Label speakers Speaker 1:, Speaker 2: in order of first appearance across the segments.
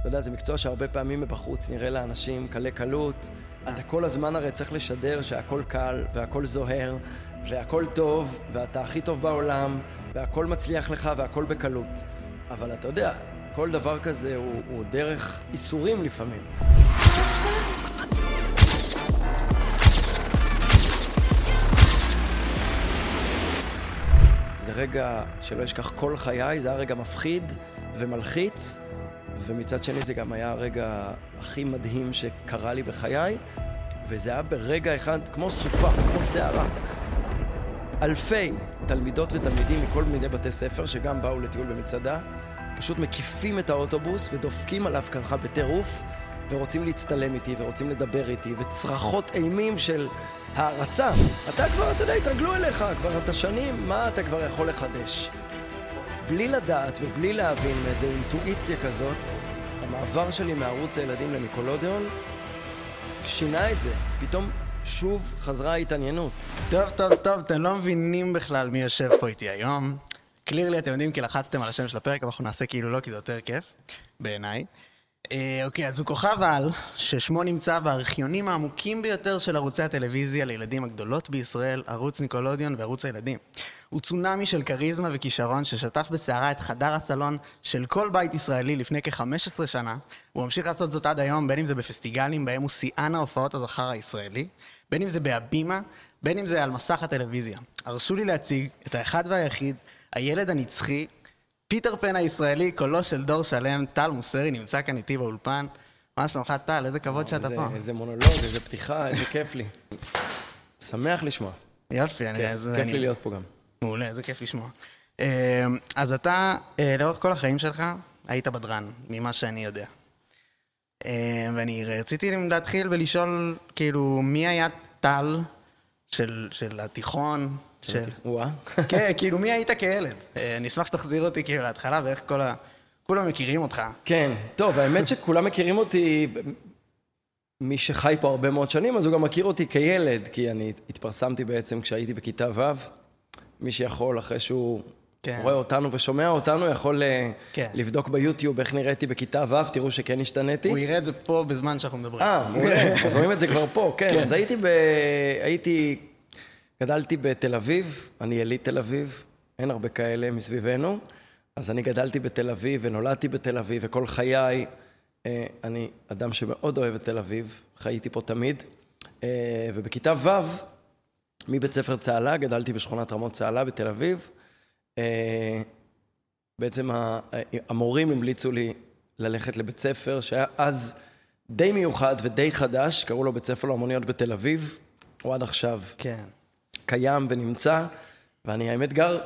Speaker 1: אתה יודע, זה מקצוע שהרבה פעמים מבחוץ נראה לאנשים קלי קלות. אתה כל הזמן הרי צריך לשדר שהכל קל, והכל זוהר, והכל טוב, ואתה הכי טוב בעולם, והכל מצליח לך, והכל בקלות. אבל אתה יודע, כל דבר כזה הוא, הוא דרך איסורים לפעמים. זה רגע שלא אשכח כל חיי, זה היה רגע מפחיד ומלחיץ, ומצד שני זה גם היה הרגע הכי מדהים שקרה לי בחיי, וזה היה ברגע אחד כמו סופה, כמו סערה. אלפי תלמידות ותלמידים מכל מיני בתי ספר שגם באו לטיול במצדה, פשוט מקיפים את האוטובוס ודופקים עליו ככה בטירוף, ורוצים להצטלם איתי, ורוצים לדבר איתי, וצרחות אימים של הערצה. אתה כבר, אתה יודע, התרגלו אליך, כבר אתה שנים, מה אתה כבר יכול לחדש? בלי לדעת ובלי להבין מאיזו אינטואיציה כזאת, המעבר שלי מערוץ הילדים למיקולודיון שינה את זה. פתאום שוב חזרה ההתעניינות.
Speaker 2: טוב, טוב, טוב, אתם לא מבינים בכלל מי יושב פה איתי היום. קלירלי, אתם יודעים כי לחצתם על השם של הפרק, אבל אנחנו נעשה כאילו לא, כי זה יותר כיף, בעיניי. אה, אוקיי, אז הוא כוכב על, ששמו נמצא בארכיונים העמוקים ביותר של ערוצי הטלוויזיה לילדים הגדולות בישראל, ערוץ ניקולודיון וערוץ הילדים. הוא צונאמי של כריזמה וכישרון ששטף בסערה את חדר הסלון של כל בית ישראלי לפני כ-15 שנה. הוא ממשיך לעשות זאת עד היום, בין אם זה בפסטיגלים בהם הוא שיאן ההופעות הזכר הישראלי, בין אם זה בהבימה, בין אם זה על מסך הטלוויזיה. הרשו לי להציג את האחד והיחיד, הילד הנצחי, פיטר פן הישראלי, קולו של דור שלם, טל מוסרי נמצא כאן איתי באולפן. מה שלומך טל? איזה כבוד שאתה פה.
Speaker 1: איזה מונולוג, איזה פתיחה, איזה כיף לי. שמח לשמוע.
Speaker 2: יופי, אני...
Speaker 1: כיף, לי להיות פה גם.
Speaker 2: מעולה, איזה כיף לשמוע. אה, אז אתה, אה, לאורך כל החיים שלך, היית בדרן, ממה שאני יודע. אה, ואני רציתי להתחיל ולשאול, כאילו, מי היה טל של, של התיכון? של...
Speaker 1: וואה.
Speaker 2: כן, כאילו, מי היית כילד? אה, אני אשמח שתחזיר אותי כאילו להתחלה, ואיך כל ה... כולם מכירים אותך.
Speaker 1: כן, טוב, האמת שכולם מכירים אותי, מי שחי פה הרבה מאוד שנים, אז הוא גם מכיר אותי כילד, כי אני התפרסמתי בעצם כשהייתי בכיתה ו'. מי שיכול, אחרי שהוא
Speaker 2: כן.
Speaker 1: רואה אותנו ושומע אותנו, יכול אה,
Speaker 2: כן.
Speaker 1: לבדוק ביוטיוב איך נראיתי בכיתה ו', תראו שכן השתניתי.
Speaker 2: הוא יראה את זה פה בזמן שאנחנו מדברים.
Speaker 1: אה, מעולה, אז רואים את זה כבר פה, כן. אז הייתי ב... הייתי... גדלתי בתל אביב, אני יליד תל אביב, אין הרבה כאלה מסביבנו, אז אני גדלתי בתל אביב ונולדתי בתל אביב, וכל חיי אה, אני אדם שמאוד אוהב את תל אביב, חייתי פה תמיד. אה, ובכיתה ו', מבית ספר צהלה, גדלתי בשכונת רמות צהלה בתל אביב. אה, בעצם המורים המליצו לי ללכת לבית ספר שהיה אז די מיוחד ודי חדש, קראו לו בית ספר לאמנויות בתל אביב, הוא עד עכשיו
Speaker 2: כן.
Speaker 1: קיים ונמצא, ואני האמת גר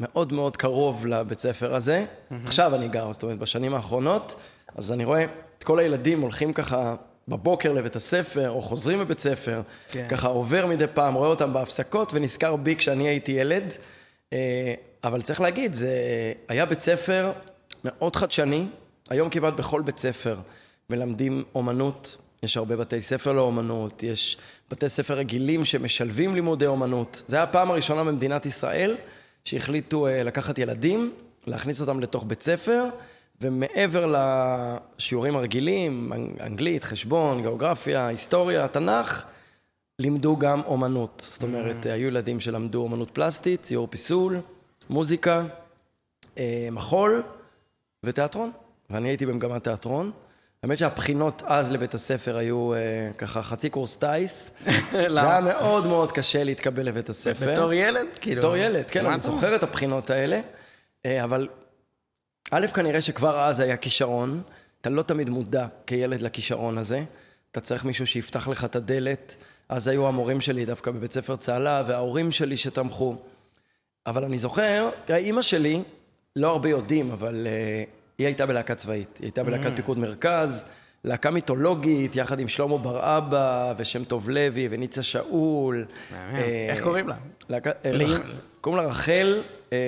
Speaker 1: מאוד מאוד קרוב לבית ספר הזה. עכשיו אני גר, זאת אומרת, בשנים האחרונות, אז אני רואה את כל הילדים הולכים ככה בבוקר לבית הספר, או חוזרים מבית ספר,
Speaker 2: כן.
Speaker 1: ככה עובר מדי פעם, רואה אותם בהפסקות, ונזכר בי כשאני הייתי ילד. אה, אבל צריך להגיד, זה היה בית ספר מאוד חדשני, היום כמעט בכל בית ספר מלמדים אומנות, יש הרבה בתי ספר לאומנות, יש בתי ספר רגילים שמשלבים לימודי אומנות. זו הייתה הפעם הראשונה במדינת ישראל שהחליטו אה, לקחת ילדים, להכניס אותם לתוך בית ספר, ומעבר לשיעורים הרגילים, אנ- אנגלית, חשבון, גיאוגרפיה, היסטוריה, תנ"ך, לימדו גם אומנות. זאת אומרת, היו ילדים שלמדו אומנות פלסטית, ציור פיסול, מוזיקה, אה, מחול ותיאטרון. ואני הייתי במגמת תיאטרון. האמת שהבחינות אז לבית הספר היו אה, ככה חצי קורס טיס. זה היה מאוד מאוד קשה להתקבל לבית הספר.
Speaker 2: בתור ילד? כאילו...
Speaker 1: בתור ילד, כן, אני זוכר את הבחינות האלה, אה, אבל א', כנראה שכבר אז היה כישרון, אתה לא תמיד מודע כילד לכישרון הזה, אתה צריך מישהו שיפתח לך את הדלת, אז היו המורים שלי דווקא בבית ספר צהלה, וההורים שלי שתמכו. אבל אני זוכר, תראה, אימא שלי, לא הרבה יודעים, אבל uh, היא הייתה בלהקה צבאית. היא הייתה בלהקת פיקוד מרכז, להקה מיתולוגית, יחד עם שלמה בר אבא, ושם טוב לוי, וניצה שאול. אה,
Speaker 2: איך קוראים לה?
Speaker 1: אה, רח- קוראים לה רחל אה,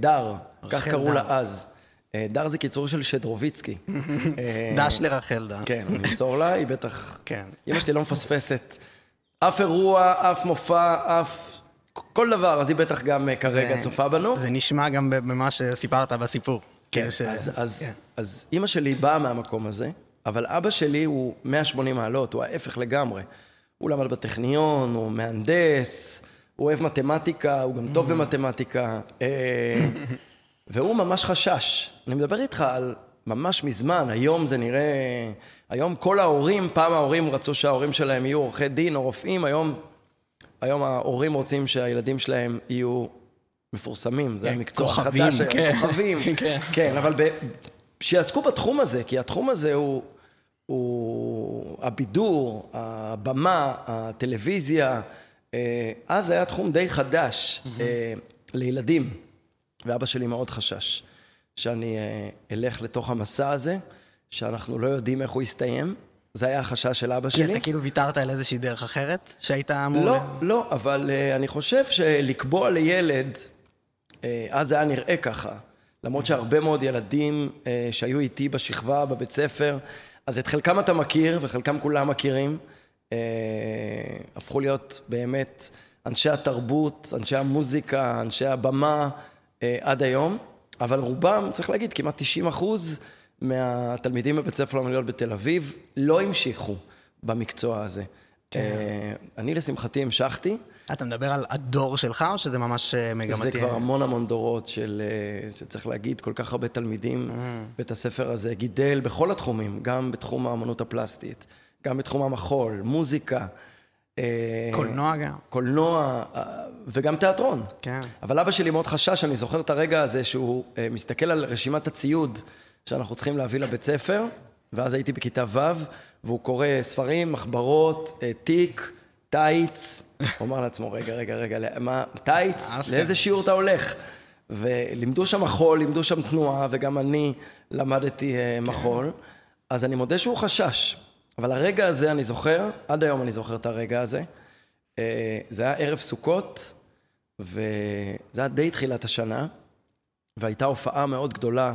Speaker 1: דר, כך
Speaker 2: רחל
Speaker 1: קראו
Speaker 2: דר.
Speaker 1: לה אז. אה, דר זה קיצור של שדרוביצקי. אה,
Speaker 2: דש לרחל דה.
Speaker 1: כן, אני אמסור לה, היא בטח...
Speaker 2: כן.
Speaker 1: אמא שלי לא מפספסת אף אירוע, אף מופע, אף... כל דבר, אז היא בטח גם כרגע
Speaker 2: זה-
Speaker 1: צופה בנו.
Speaker 2: זה נשמע גם במה שסיפרת בסיפור.
Speaker 1: כן,
Speaker 2: ש-
Speaker 1: אז, אז,
Speaker 2: כן.
Speaker 1: אז אימא שלי באה מהמקום הזה, אבל אבא שלי הוא 180 מעלות, הוא ההפך לגמרי. הוא למד בטכניון, הוא מהנדס, הוא אוהב מתמטיקה, הוא גם טוב במתמטיקה, אה, והוא ממש חשש. אני מדבר איתך על ממש מזמן, היום זה נראה... היום כל ההורים, פעם ההורים רצו שההורים שלהם יהיו עורכי דין או רופאים, היום, היום ההורים רוצים שהילדים שלהם יהיו מפורסמים, זה
Speaker 2: כן,
Speaker 1: המקצוע
Speaker 2: כוכבים,
Speaker 1: החדש, היום,
Speaker 2: כן.
Speaker 1: כוכבים,
Speaker 2: כן.
Speaker 1: כן, אבל ב... שיעסקו בתחום הזה, כי התחום הזה הוא, הוא הבידור, הבמה, הטלוויזיה, אה, אז היה תחום די חדש אה, לילדים, ואבא שלי מאוד חשש שאני אה, אלך לתוך המסע הזה, שאנחנו לא יודעים איך הוא יסתיים. זה היה החשש של אבא
Speaker 2: כי
Speaker 1: שלי.
Speaker 2: אתה כאילו ויתרת על איזושהי דרך אחרת שהיית אמור...
Speaker 1: לא, לא, אבל אני חושב שלקבוע לילד, אז זה היה נראה ככה. למרות שהרבה מאוד ילדים uh, שהיו איתי בשכבה, בבית ספר, אז את חלקם אתה מכיר וחלקם כולם מכירים, uh, הפכו להיות באמת אנשי התרבות, אנשי המוזיקה, אנשי הבמה עד היום, אבל רובם, צריך להגיד, כמעט 90 אחוז מהתלמידים בבית ספר לאמנויות בתל אביב לא המשיכו במקצוע הזה.
Speaker 2: כן.
Speaker 1: אה, אני לשמחתי המשכתי,
Speaker 2: אתה מדבר על הדור שלך, או שזה ממש אה, מגמתי?
Speaker 1: זה כבר המון המון דורות של, אה, שצריך להגיד, כל כך הרבה תלמידים. בית הספר הזה גידל בכל התחומים, גם בתחום האמנות הפלסטית, גם בתחום המחול, מוזיקה. אה,
Speaker 2: קולנוע גם.
Speaker 1: קולנוע אה, וגם תיאטרון.
Speaker 2: כן.
Speaker 1: אבל אבא שלי מאוד חשש, אני זוכר את הרגע הזה שהוא אה, מסתכל על רשימת הציוד שאנחנו צריכים להביא לבית ספר, ואז הייתי בכיתה ו', והוא קורא ספרים, מחברות, אה, תיק, טייץ. הוא אמר לעצמו, רגע, רגע, רגע, מה, טייץ?
Speaker 2: אשכרה.
Speaker 1: לאיזה שיעור אתה הולך? ולימדו שם מחול, לימדו שם תנועה, וגם אני למדתי אה, מחול. אז אני מודה שהוא חשש. אבל הרגע הזה אני זוכר, עד היום אני זוכר את הרגע הזה. אה, זה היה ערב סוכות, וזה היה די תחילת השנה, והייתה הופעה מאוד גדולה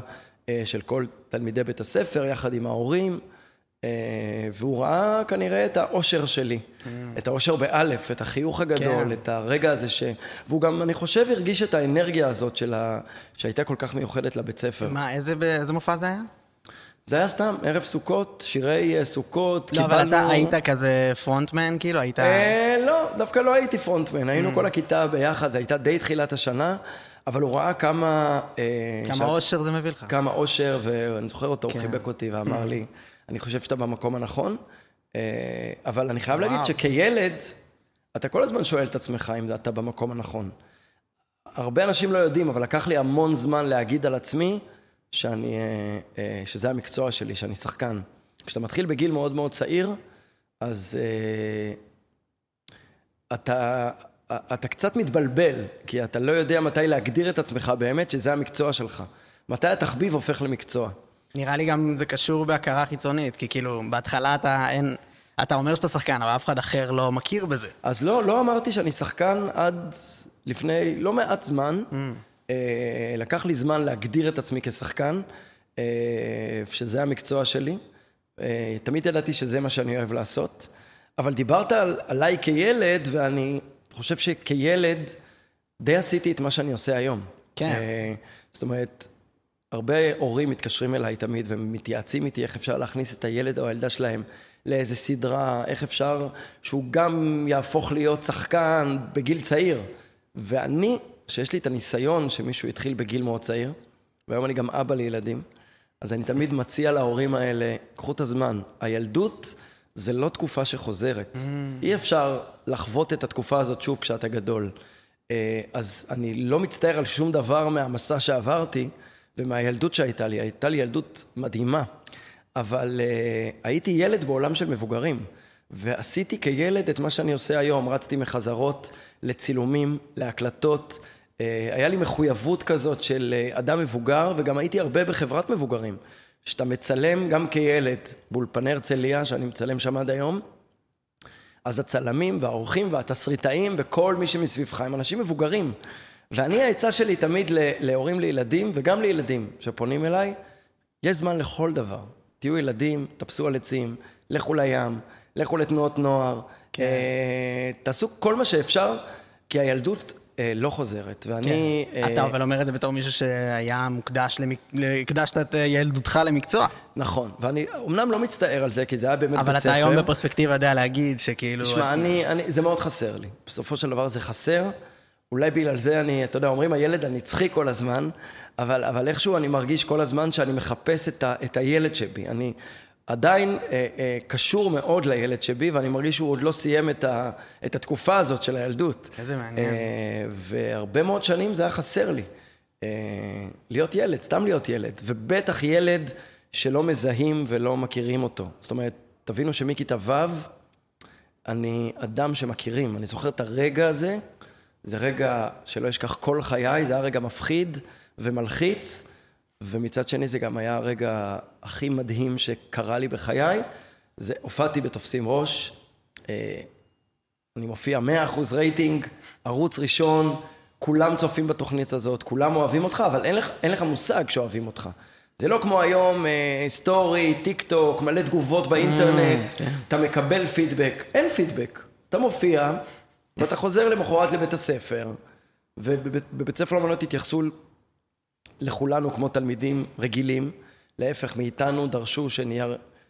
Speaker 1: אה, של כל תלמידי בית הספר, יחד עם ההורים, אה, והוא ראה כנראה את האושר שלי, את האושר באלף, את החיוך הגדול,
Speaker 2: כן.
Speaker 1: את הרגע הזה ש... והוא גם, אני חושב, הרגיש את האנרגיה הזאת של ה... שהייתה כל כך מיוחדת לבית ספר.
Speaker 2: מה, איזה איזה מופע זה היה?
Speaker 1: זה היה סתם, ערב סוכות, שירי אה, סוכות,
Speaker 2: לא, אבל אתה היית כזה פרונטמן, כאילו, היית...
Speaker 1: אה, לא, דווקא לא הייתי פרונטמן, היינו כל הכיתה ביחד, זו הייתה די תחילת השנה, אבל הוא ראה כמה... אה,
Speaker 2: כמה
Speaker 1: שאת-
Speaker 2: אושר זה מביא לך.
Speaker 1: כמה אושר, ואני זוכר אותו, הוא
Speaker 2: כן.
Speaker 1: חיבק אותי ואמר לי, אני חושב שאתה במקום הנכון, אה, אבל אני חייב להגיד
Speaker 2: וואו.
Speaker 1: שכילד, אתה כל הזמן שואל את עצמך אם אתה במקום הנכון. הרבה אנשים לא יודעים, אבל לקח לי המון זמן להגיד על עצמי שאני, אה, אה, שזה המקצוע שלי, שאני שחקן. כשאתה מתחיל בגיל מאוד מאוד צעיר, אז אתה, אתה קצת מתבלבל, כי אתה לא יודע מתי להגדיר את עצמך באמת שזה המקצוע שלך. מתי התחביב הופך למקצוע.
Speaker 2: נראה לי גם זה קשור בהכרה חיצונית, כי כאילו, בהתחלה אתה אין... אתה אומר שאתה שחקן, אבל אף אחד אחר לא מכיר בזה.
Speaker 1: אז לא, לא אמרתי שאני שחקן עד לפני לא מעט זמן. אה, לקח לי זמן להגדיר את עצמי כשחקן, אה, שזה המקצוע שלי. אה, תמיד ידעתי שזה מה שאני אוהב לעשות. אבל דיברת על, עליי כילד, ואני חושב שכילד די עשיתי את מה שאני עושה היום.
Speaker 2: כן.
Speaker 1: אה, זאת אומרת, הרבה הורים מתקשרים אליי תמיד ומתייעצים איתי איך אפשר להכניס את הילד או הילדה שלהם לאיזה סדרה, איך אפשר שהוא גם יהפוך להיות שחקן בגיל צעיר. ואני, שיש לי את הניסיון שמישהו התחיל בגיל מאוד צעיר, והיום אני גם אבא לילדים, אז אני תמיד מציע להורים האלה, קחו את הזמן. הילדות זה לא תקופה שחוזרת. אי אפשר לחוות את התקופה הזאת שוב כשאתה גדול. אה, אז אני לא מצטער על שום דבר מהמסע שעברתי ומהילדות שהייתה לי. הייתה לי ילדות מדהימה, אבל uh, הייתי ילד בעולם של מבוגרים, ועשיתי כילד את מה שאני עושה היום. רצתי מחזרות לצילומים, להקלטות. Uh, היה לי מחויבות כזאת של uh, אדם מבוגר, וגם הייתי הרבה בחברת מבוגרים. שאתה מצלם גם כילד באולפני הרצליה, שאני מצלם שם עד היום, אז הצלמים והאורחים והתסריטאים וכל מי שמסביבך הם אנשים מבוגרים. ואני, העצה שלי תמיד להורים לילדים, וגם לילדים שפונים אליי, יש זמן לכל דבר. תהיו ילדים, טפסו על עצים, לכו לים, לכו לתנועות נוער, כן. תעשו כל מה שאפשר, כי הילדות אה, לא חוזרת. ואני...
Speaker 2: כן.
Speaker 1: אה,
Speaker 2: אתה אבל אומר את זה בתור מישהו שהיה מוקדש, למק... הקדשת את אה, ילדותך למקצוע.
Speaker 1: נכון, ואני אמנם לא מצטער על זה, כי זה היה באמת
Speaker 2: אבל
Speaker 1: בית ספר.
Speaker 2: אתה היום בפרספקטיבה יודע להגיד שכאילו...
Speaker 1: תשמע, אני, אני, זה מאוד חסר לי. בסופו של דבר זה חסר. אולי בגלל זה אני, אתה יודע, אומרים הילד הנצחי כל הזמן, אבל, אבל איכשהו אני מרגיש כל הזמן שאני מחפש את, ה, את הילד שבי. אני עדיין אה, אה, קשור מאוד לילד שבי, ואני מרגיש שהוא עוד לא סיים את, ה, את התקופה הזאת של הילדות.
Speaker 2: איזה מעניין.
Speaker 1: אה, והרבה מאוד שנים זה היה חסר לי. אה, להיות ילד, סתם להיות ילד. ובטח ילד שלא מזהים ולא מכירים אותו. זאת אומרת, תבינו שמכיתה ו' אני אדם שמכירים. אני זוכר את הרגע הזה, זה רגע שלא אשכח כל חיי, זה היה רגע מפחיד ומלחיץ, ומצד שני זה גם היה הרגע הכי מדהים שקרה לי בחיי. זה, הופעתי בתופסים ראש, אה, אני מופיע 100% רייטינג, ערוץ ראשון, כולם צופים בתוכנית הזאת, כולם אוהבים אותך, אבל אין לך, אין לך מושג שאוהבים אותך. זה לא כמו היום, אה, סטורי, טיק טוק, מלא תגובות באינטרנט, אתה מקבל פידבק. אין פידבק. אתה מופיע, ואתה חוזר למחרת לבית הספר, ובבית ספר לאמנות התייחסו לכולנו כמו תלמידים רגילים. להפך, מאיתנו דרשו שנהיה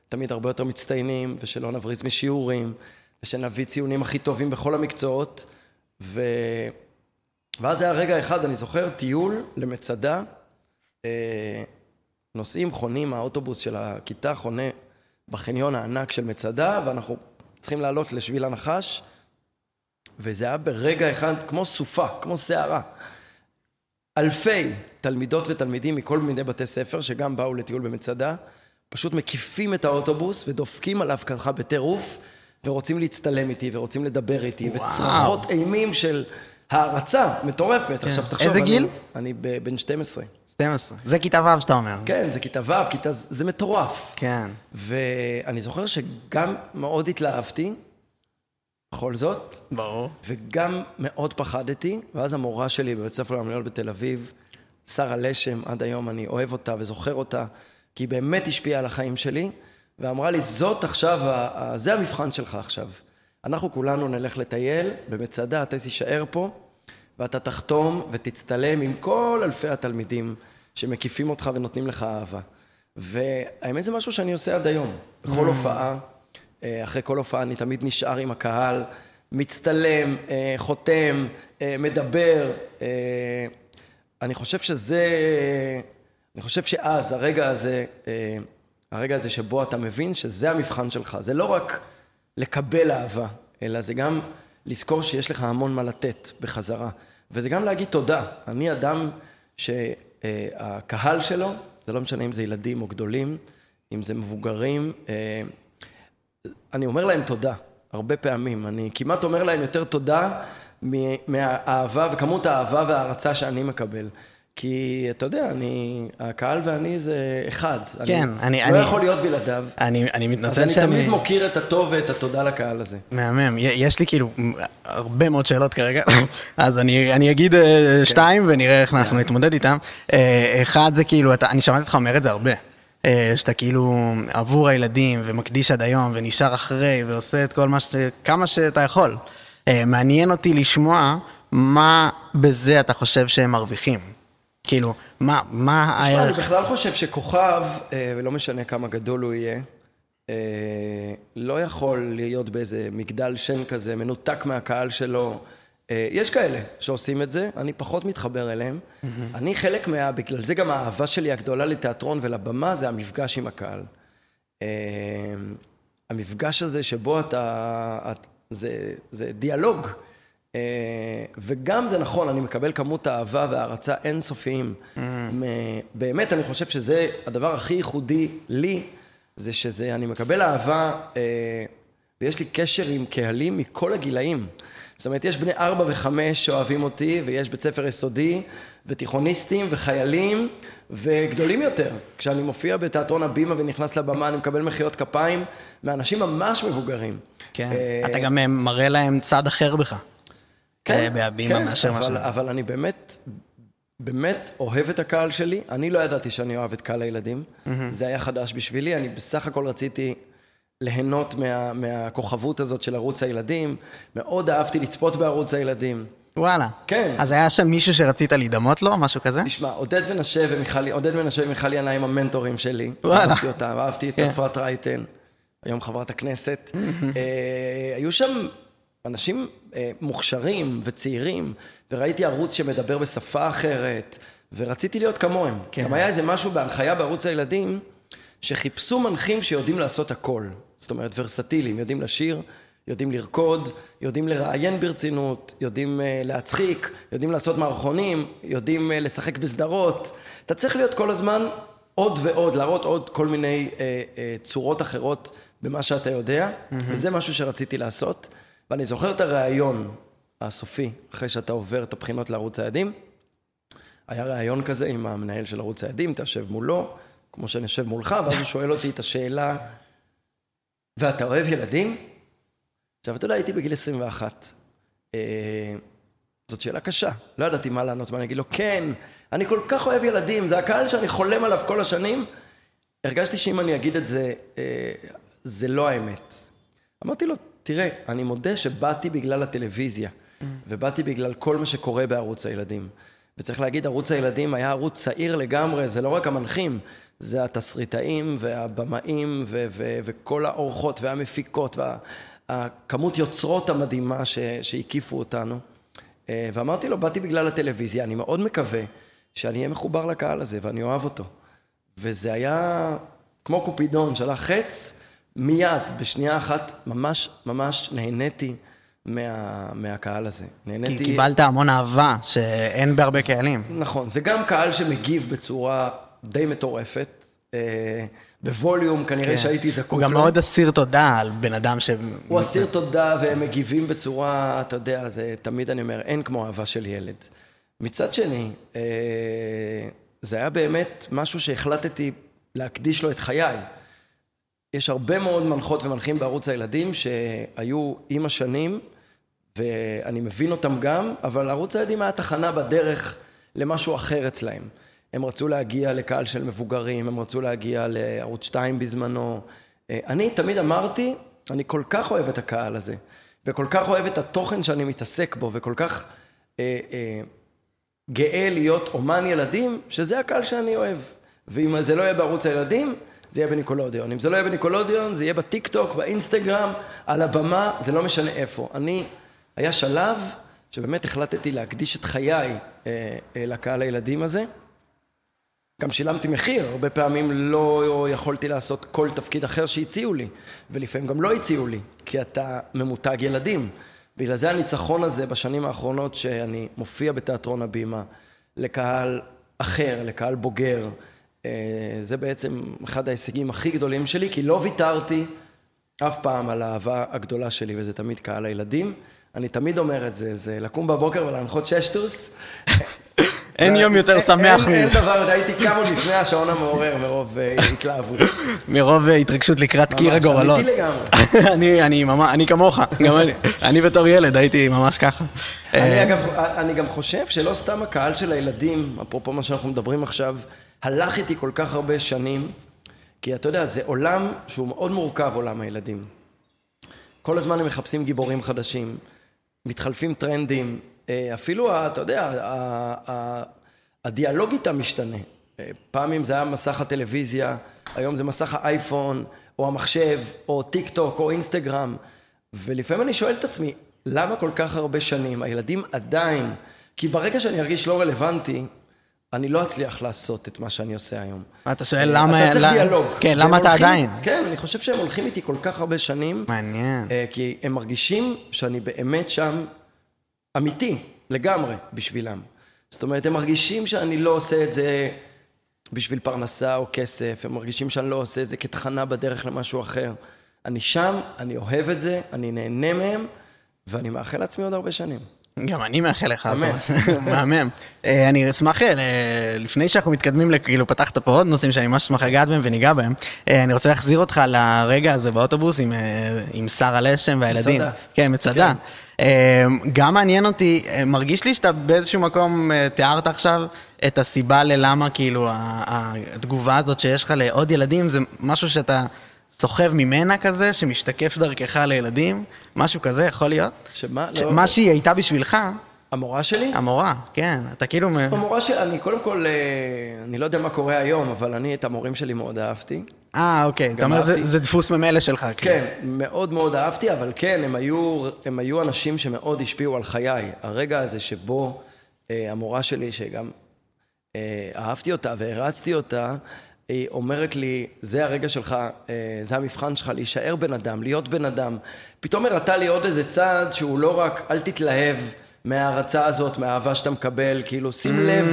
Speaker 1: תמיד הרבה יותר מצטיינים, ושלא נבריז משיעורים, ושנביא ציונים הכי טובים בכל המקצועות. ו... ואז היה רגע אחד, אני זוכר, טיול למצדה. אה, נוסעים, חונים, האוטובוס של הכיתה חונה בחניון הענק של מצדה, ואנחנו צריכים לעלות לשביל הנחש, וזה היה ברגע אחד כמו סופה, כמו סערה. אלפי תלמידות ותלמידים מכל מיני בתי ספר, שגם באו לטיול במצדה, פשוט מקיפים את האוטובוס ודופקים עליו ככה בטירוף, ורוצים להצטלם איתי, ורוצים לדבר איתי,
Speaker 2: וואו.
Speaker 1: וצרחות אימים של הערצה מטורפת. עכשיו תחשוב,
Speaker 2: איזה
Speaker 1: אני-
Speaker 2: גיל?
Speaker 1: אני בן 12.
Speaker 2: 12. זה כיתה ו' שאתה אומר.
Speaker 1: כן, זה כיתה ו', כיתה... זה מטורף.
Speaker 2: כן.
Speaker 1: ואני זוכר שגם מאוד התלהבתי, בכל זאת,
Speaker 2: ברור.
Speaker 1: וגם מאוד פחדתי, ואז המורה שלי בבית ספר למנהל בתל אביב, שרה לשם, עד היום אני אוהב אותה וזוכר אותה, כי היא באמת השפיעה על החיים שלי, ואמרה לי, זאת עכשיו, זה המבחן שלך עכשיו. אנחנו כולנו נלך לטייל במצדה, אתה תישאר פה, ואתה תחתום ותצטלם עם כל אלפי התלמידים שמקיפים אותך ונותנים לך אהבה. והאמת זה משהו שאני עושה עד היום. בכל הופעה, אה, אחרי כל הופעה אני תמיד נשאר עם הקהל, מצטלם, אה, חותם, אה, מדבר. אה, אני חושב שזה, אני חושב שאז, הרגע הזה, אה, הרגע הזה שבו אתה מבין שזה המבחן שלך. זה לא רק לקבל אהבה, אלא זה גם לזכור שיש לך המון מה לתת בחזרה. וזה גם להגיד תודה. אני אדם שהקהל שלו, זה לא משנה אם זה ילדים או גדולים, אם זה מבוגרים, אה, אני אומר להם תודה, הרבה פעמים. אני כמעט אומר להם יותר תודה מהאהבה וכמות האהבה וההערצה שאני מקבל. כי אתה יודע, אני, הקהל ואני זה אחד.
Speaker 2: כן, אני-
Speaker 1: לא
Speaker 2: אני-
Speaker 1: יכול להיות בלעדיו.
Speaker 2: אני, אני
Speaker 1: אז
Speaker 2: מתנצל
Speaker 1: אני
Speaker 2: שאני...
Speaker 1: תמיד מוקיר את הטוב ואת התודה לקהל הזה.
Speaker 2: מהמם. יש לי כאילו הרבה מאוד שאלות כרגע, אז אני, אני אגיד אה, שתיים ונראה איך אנחנו נתמודד איתם. אה, אחד זה כאילו, אתה, אני שמעתי אותך אומר את זה הרבה. אה, שאתה כאילו עבור הילדים ומקדיש עד היום ונשאר אחרי ועושה את כל מה ש... כמה שאתה יכול. אה, מעניין אותי לשמוע מה בזה אתה חושב שהם מרוויחים. כאילו, מה, מה
Speaker 1: תשמע, אני? בכלל חושב שכוכב, אה, ולא משנה כמה גדול הוא יהיה, לא יכול להיות באיזה מגדל שן כזה, מנותק מהקהל שלו. אה, יש כאלה שעושים את זה, אני פחות מתחבר אליהם. אני חלק מה... בגלל זה גם האהבה שלי הגדולה לתיאטרון ולבמה זה המפגש עם הקהל. אה, המפגש הזה שבו אתה... את- זה, זה דיאלוג. אה, וגם זה נכון, אני מקבל כמות אהבה והערצה אינסופיים. באמת, אני חושב שזה הדבר הכי ייחודי לי, זה שזה, אני מקבל אהבה, אה, ויש לי קשר עם קהלים מכל הגילאים. זאת אומרת, יש בני ארבע וחמש שאוהבים אותי, ויש בית ספר יסודי, ותיכוניסטים, וחיילים, וגדולים יותר. כשאני מופיע בתיאטרון הבימה ונכנס לבמה, אני מקבל מחיאות כפיים מאנשים ממש מבוגרים.
Speaker 2: כן.
Speaker 1: אה,
Speaker 2: אתה גם אה, מראה להם צד אחר בך. אה, בהבימה מאשר מה
Speaker 1: אבל,
Speaker 2: ש-
Speaker 1: אבל אני באמת, באמת אוהב את הקהל שלי. אני לא ידעתי שאני אוהב את קהל הילדים. זה היה חדש בשבילי. אני בסך הכל רציתי ליהנות מה, מהכוכבות הזאת של ערוץ הילדים. מאוד אהבתי לצפות בערוץ הילדים.
Speaker 2: וואלה.
Speaker 1: כן.
Speaker 2: אז היה שם מישהו שרצית להידמות לו, משהו כזה?
Speaker 1: תשמע, עודד מנשה ומיכל, עודד מנשה ומיכל ינאי הם המנטורים שלי.
Speaker 2: וואלה.
Speaker 1: אהבתי אותם, אהבתי את
Speaker 2: כן.
Speaker 1: אפרת רייטן, היום חברת הכנסת. אה, היו שם אנשים אה, מוכשרים וצעירים, וראיתי ערוץ שמדבר בשפה אחרת, ורציתי להיות כמוהם.
Speaker 2: כן.
Speaker 1: גם היה איזה משהו בהנחיה בערוץ הילדים, שחיפשו מנחים שיודעים לעשות הכל. זאת אומרת, ורסטיליים, יודעים לשיר, יודעים לרקוד, יודעים לראיין ברצינות, יודעים uh, להצחיק, יודעים לעשות מערכונים, יודעים uh, לשחק בסדרות. אתה צריך להיות כל הזמן עוד ועוד, להראות עוד כל מיני uh, uh, צורות אחרות במה שאתה יודע, mm-hmm. וזה משהו שרציתי לעשות. ואני זוכר את הראיון הסופי, אחרי שאתה עובר את הבחינות לערוץ הילדים. היה ראיון כזה עם המנהל של ערוץ הילדים, אתה יושב מולו, כמו שאני יושב מולך, ואז הוא שואל אותי את השאלה, ואתה אוהב ילדים? עכשיו, אתה יודע, הייתי בגיל 21. אה, זאת שאלה קשה, לא ידעתי מה לענות, מה אני אגיד לו, כן, אני כל כך אוהב ילדים, זה הקהל שאני חולם עליו כל השנים. הרגשתי שאם אני אגיד את זה, אה, זה לא האמת. אמרתי לו, תראה, אני מודה שבאתי בגלל הטלוויזיה, ובאתי בגלל כל מה שקורה בערוץ הילדים. וצריך להגיד, ערוץ הילדים היה ערוץ צעיר לגמרי, זה לא רק המנחים, זה התסריטאים והבמאים ו- ו- וכל האורחות והמפיקות והכמות יוצרות המדהימה ש- שהקיפו אותנו. אה, ואמרתי לו, באתי בגלל הטלוויזיה, אני מאוד מקווה שאני אהיה מחובר לקהל הזה ואני אוהב אותו. וזה היה כמו קופידון, שלח חץ, מיד, בשנייה אחת, ממש ממש נהניתי מה, מהקהל הזה. נהניתי...
Speaker 2: כי קיבלת המון אהבה, שאין בהרבה קהלים.
Speaker 1: נכון, זה גם קהל שמגיב בצורה די מטורפת, אה, בווליום כנראה שהייתי זקוק
Speaker 2: כן. הוא. גם מאוד אסיר תודה על בן אדם ש...
Speaker 1: הוא אסיר תודה והם מגיבים בצורה, אתה יודע, זה תמיד אני אומר, אין כמו אהבה של ילד. מצד שני, אה, זה היה באמת משהו שהחלטתי להקדיש לו את חיי. יש הרבה מאוד מנחות ומנחים בערוץ הילדים שהיו עם השנים, ואני מבין אותם גם, אבל ערוץ הילדים היה תחנה בדרך למשהו אחר אצלהם. הם רצו להגיע לקהל של מבוגרים, הם רצו להגיע לערוץ 2 בזמנו. אה, אני תמיד אמרתי, אני כל כך אוהב את הקהל הזה, וכל כך אוהב את התוכן שאני מתעסק בו, וכל כך אה, אה, גאה להיות אומן ילדים, שזה הקהל שאני אוהב. ואם זה לא יהיה בערוץ הילדים, זה יהיה בניקולודיון. אם זה לא יהיה בניקולודיון, זה יהיה בטיק טוק, באינסטגרם, על הבמה, זה לא משנה איפה. אני, היה שלב שבאמת החלטתי להקדיש את חיי אה, אה, לקהל הילדים הזה. גם שילמתי מחיר, הרבה פעמים לא יכולתי לעשות כל תפקיד אחר שהציעו לי, ולפעמים גם לא הציעו לי, כי אתה ממותג ילדים. בגלל זה הניצחון הזה בשנים האחרונות שאני מופיע בתיאטרון הבימה לקהל אחר, לקהל בוגר, אה, זה בעצם אחד ההישגים הכי גדולים שלי, כי לא ויתרתי אף פעם על האהבה הגדולה שלי, וזה תמיד קהל הילדים. אני תמיד אומר את זה, זה לקום בבוקר ולהנחות ששטוס.
Speaker 2: אין יום יותר שמח
Speaker 1: אין- אין
Speaker 2: מזה.
Speaker 1: דבר, הייתי קם עוד לפני השעון המעורר מרוב אה, התלהבות.
Speaker 2: מרוב אה, התרגשות לקראת קיר
Speaker 1: ממש,
Speaker 2: הגורלות.
Speaker 1: אמיתי לגמרי.
Speaker 2: אני, ממש, כמוך, גם אני. אני בתור ילד הייתי ממש ככה.
Speaker 1: אני
Speaker 2: אה,
Speaker 1: אגב, אני גם חושב שלא סתם הקהל של הילדים, אפרופו מה שאנחנו מדברים עכשיו, הלך איתי כל כך הרבה שנים, כי אתה יודע, זה עולם שהוא מאוד מורכב, עולם הילדים. כל הזמן הם מחפשים גיבורים חדשים, מתחלפים טרנדים, אפילו, ה- אתה יודע, הדיאלוג איתם משתנה. אה, פעמים זה היה מסך הטלוויזיה, היום זה מסך האייפון, או המחשב, או טיק טוק, או אינסטגרם. ולפעמים אני שואל את עצמי, למה כל כך הרבה שנים הילדים עדיין... כי ברגע שאני ארגיש לא רלוונטי, אני לא אצליח לעשות את מה שאני עושה היום.
Speaker 2: אתה שואל למה...
Speaker 1: אתה צריך
Speaker 2: למה-
Speaker 1: דיאלוג.
Speaker 2: כן, למה אתה
Speaker 1: הולכים-
Speaker 2: עדיין?
Speaker 1: כן, אני חושב שהם הולכים איתי כל כך הרבה שנים.
Speaker 2: מעניין.
Speaker 1: אה, כי הם מרגישים שאני באמת שם אמיתי, לגמרי, בשבילם. זאת אומרת, הם מרגישים שאני לא עושה את זה בשביל פרנסה או כסף, הם מרגישים שאני לא עושה את זה כתחנה בדרך למשהו אחר. אני שם, אני אוהב את זה, אני נהנה מהם, ואני מאחל לעצמי עוד הרבה שנים.
Speaker 2: גם אני מאחל לך. אתה- מהמם. אה, אני אשמח, אה, לפני שאנחנו מתקדמים, כאילו פתחת פה עוד נושאים שאני ממש אשמח לגעת בהם וניגע בהם, אה, אני רוצה להחזיר אותך לרגע הזה באוטובוס עם שרה לשם והילדים.
Speaker 1: מצדה.
Speaker 2: כן, מצדה. אה, גם מעניין אותי, אה, מרגיש לי שאתה באיזשהו מקום אה, תיארת עכשיו את הסיבה ללמה כאילו התגובה הזאת שיש לך לעוד ילדים, זה משהו שאתה סוחב ממנה כזה, שמשתקף דרכך לילדים? משהו כזה יכול להיות?
Speaker 1: שמה?
Speaker 2: ש-
Speaker 1: לא-
Speaker 2: מה שהיא הייתה בשבילך,
Speaker 1: המורה שלי?
Speaker 2: המורה, כן, אתה כאילו...
Speaker 1: המורה שלי, אני קודם כל, אה, אני לא יודע מה קורה היום, אבל אני את המורים שלי מאוד אהבתי.
Speaker 2: אה, אוקיי, אתה אומר זה-. זה דפוס ממילא שלך, כאילו.
Speaker 1: כן, מאוד מאוד אהבתי, אבל כן, הם היו, הם היו אנשים שמאוד השפיעו על חיי. הרגע הזה שבו אה, המורה שלי, שגם אה, אהבתי אותה והרצתי אותה, היא אומרת לי, זה הרגע שלך, אה, זה המבחן שלך, להישאר בן אדם, להיות בן אדם. פתאום הראתה לי עוד איזה צעד שהוא לא רק, אל תתלהב מההערצה הזאת, מהאהבה שאתה מקבל, כאילו, שים לב,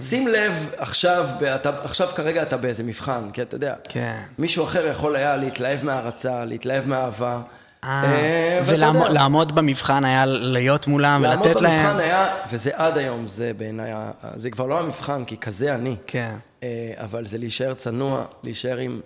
Speaker 1: שים לב, עכשיו, אתה, עכשיו כרגע אתה באיזה מבחן, כי אתה יודע,
Speaker 2: כן.
Speaker 1: מישהו אחר יכול היה להתלהב מהערצה, להתלהב מאהבה.
Speaker 2: אה,
Speaker 1: אה,
Speaker 2: ולעמוד במבחן היה להיות מולם
Speaker 1: לעמוד
Speaker 2: ולתת להם...
Speaker 1: במבחן היה, וזה עד היום, זה בעיניי, זה כבר לא המבחן, כי כזה אני.
Speaker 2: כן.
Speaker 1: אה, אבל זה להישאר צנוע, להישאר עם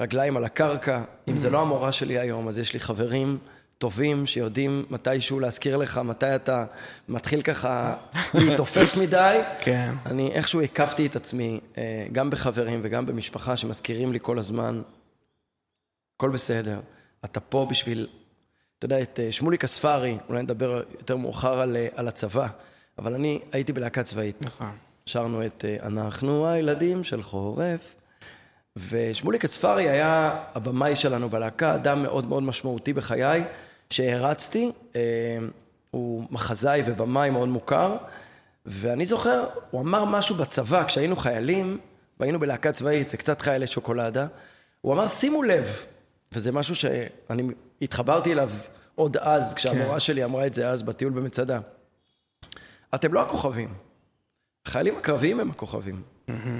Speaker 1: רגליים על הקרקע. אם זה לא המורה שלי היום, אז יש לי חברים טובים שיודעים מתישהו להזכיר לך, מתי אתה מתחיל ככה להתעופף מדי.
Speaker 2: כן.
Speaker 1: אני איכשהו הקפתי את עצמי, אה, גם בחברים וגם במשפחה, שמזכירים לי כל הזמן, הכל בסדר, אתה פה בשביל... אתה יודע, את אה, שמוליק אספרי, אולי נדבר יותר מאוחר על, אה, על הצבא, אבל אני הייתי בלהקה צבאית.
Speaker 2: נכון.
Speaker 1: שרנו את אנחנו הילדים של חורף. ושמוליק אספרי היה הבמאי שלנו בלהקה, אדם מאוד מאוד משמעותי בחיי, שהרצתי. אה, הוא מחזאי ובמאי מאוד מוכר, ואני זוכר, הוא אמר משהו בצבא, כשהיינו חיילים, והיינו בלהקה צבאית, זה קצת חיילי שוקולדה, הוא אמר, שימו לב, וזה משהו שאני התחברתי אליו עוד אז, כשהמורה שלי אמרה את זה אז בטיול במצדה. אתם לא הכוכבים. החיילים הקרביים הם הכוכבים.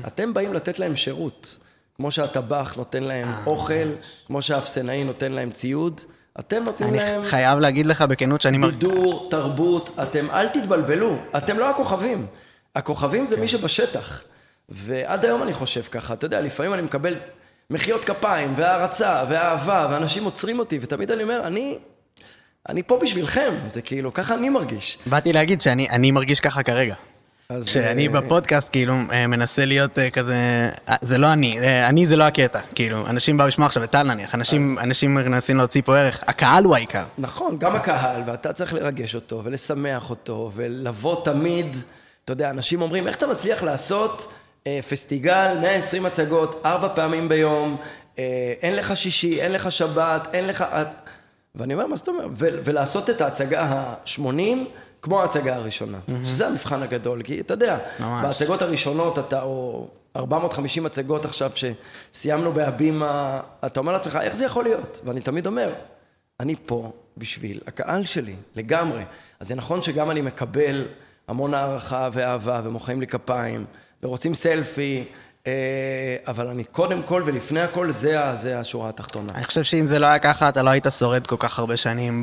Speaker 1: אתם באים לתת להם שירות. כמו שהטבח נותן להם אוכל, כמו שהאפסנאי נותן להם ציוד, אתם נותנים
Speaker 2: אני
Speaker 1: להם
Speaker 2: חייב להגיד לך בכנות שאני מרגיש...
Speaker 1: בידור, תרבות, אתם אל תתבלבלו, אתם לא הכוכבים. הכוכבים זה מי שבשטח. ועד היום אני חושב ככה, אתה יודע, לפעמים אני מקבל מחיאות כפיים, והערצה, ואהבה, ואנשים עוצרים אותי, ותמיד אני אומר, אני, אני פה בשבילכם, זה כאילו, ככה אני מרגיש.
Speaker 2: באתי להגיד שאני אני מרגיש ככה כרגע.
Speaker 1: אז,
Speaker 2: שאני
Speaker 1: אה,
Speaker 2: בפודקאסט כאילו אה, מנסה להיות אה, כזה, זה לא אני, אני זה לא הקטע, כאילו, אנשים באו לשמוע עכשיו את טל נניח, אנשים אנשים מנסים להוציא פה ערך, הקהל הוא העיקר.
Speaker 1: נכון, גם הקהל, ואתה צריך לרגש אותו, ולשמח אותו, ולבוא תמיד, אתה יודע, אנשים אומרים, איך אתה מצליח לעשות פסטיגל, 120 הצגות, ארבע פעמים ביום, אין לך שישי, אין לך שבת, אין לך... ואני אומר, מה זאת אומרת? ולעשות את ההצגה ה-80 כמו ההצגה הראשונה, שזה המבחן הגדול, כי אתה יודע,
Speaker 2: ממש.
Speaker 1: בהצגות הראשונות אתה, או 450 הצגות עכשיו שסיימנו בהבימה, אתה אומר לעצמך, איך זה יכול להיות? ואני תמיד אומר, אני פה בשביל הקהל שלי, לגמרי. אז זה נכון שגם אני מקבל המון הערכה ואהבה, ומוחאים לי כפיים, ורוצים סלפי, אבל אני קודם כל ולפני הכל, זה, זה השורה התחתונה.
Speaker 2: אני חושב שאם זה לא היה ככה, אתה לא היית שורד כל כך הרבה שנים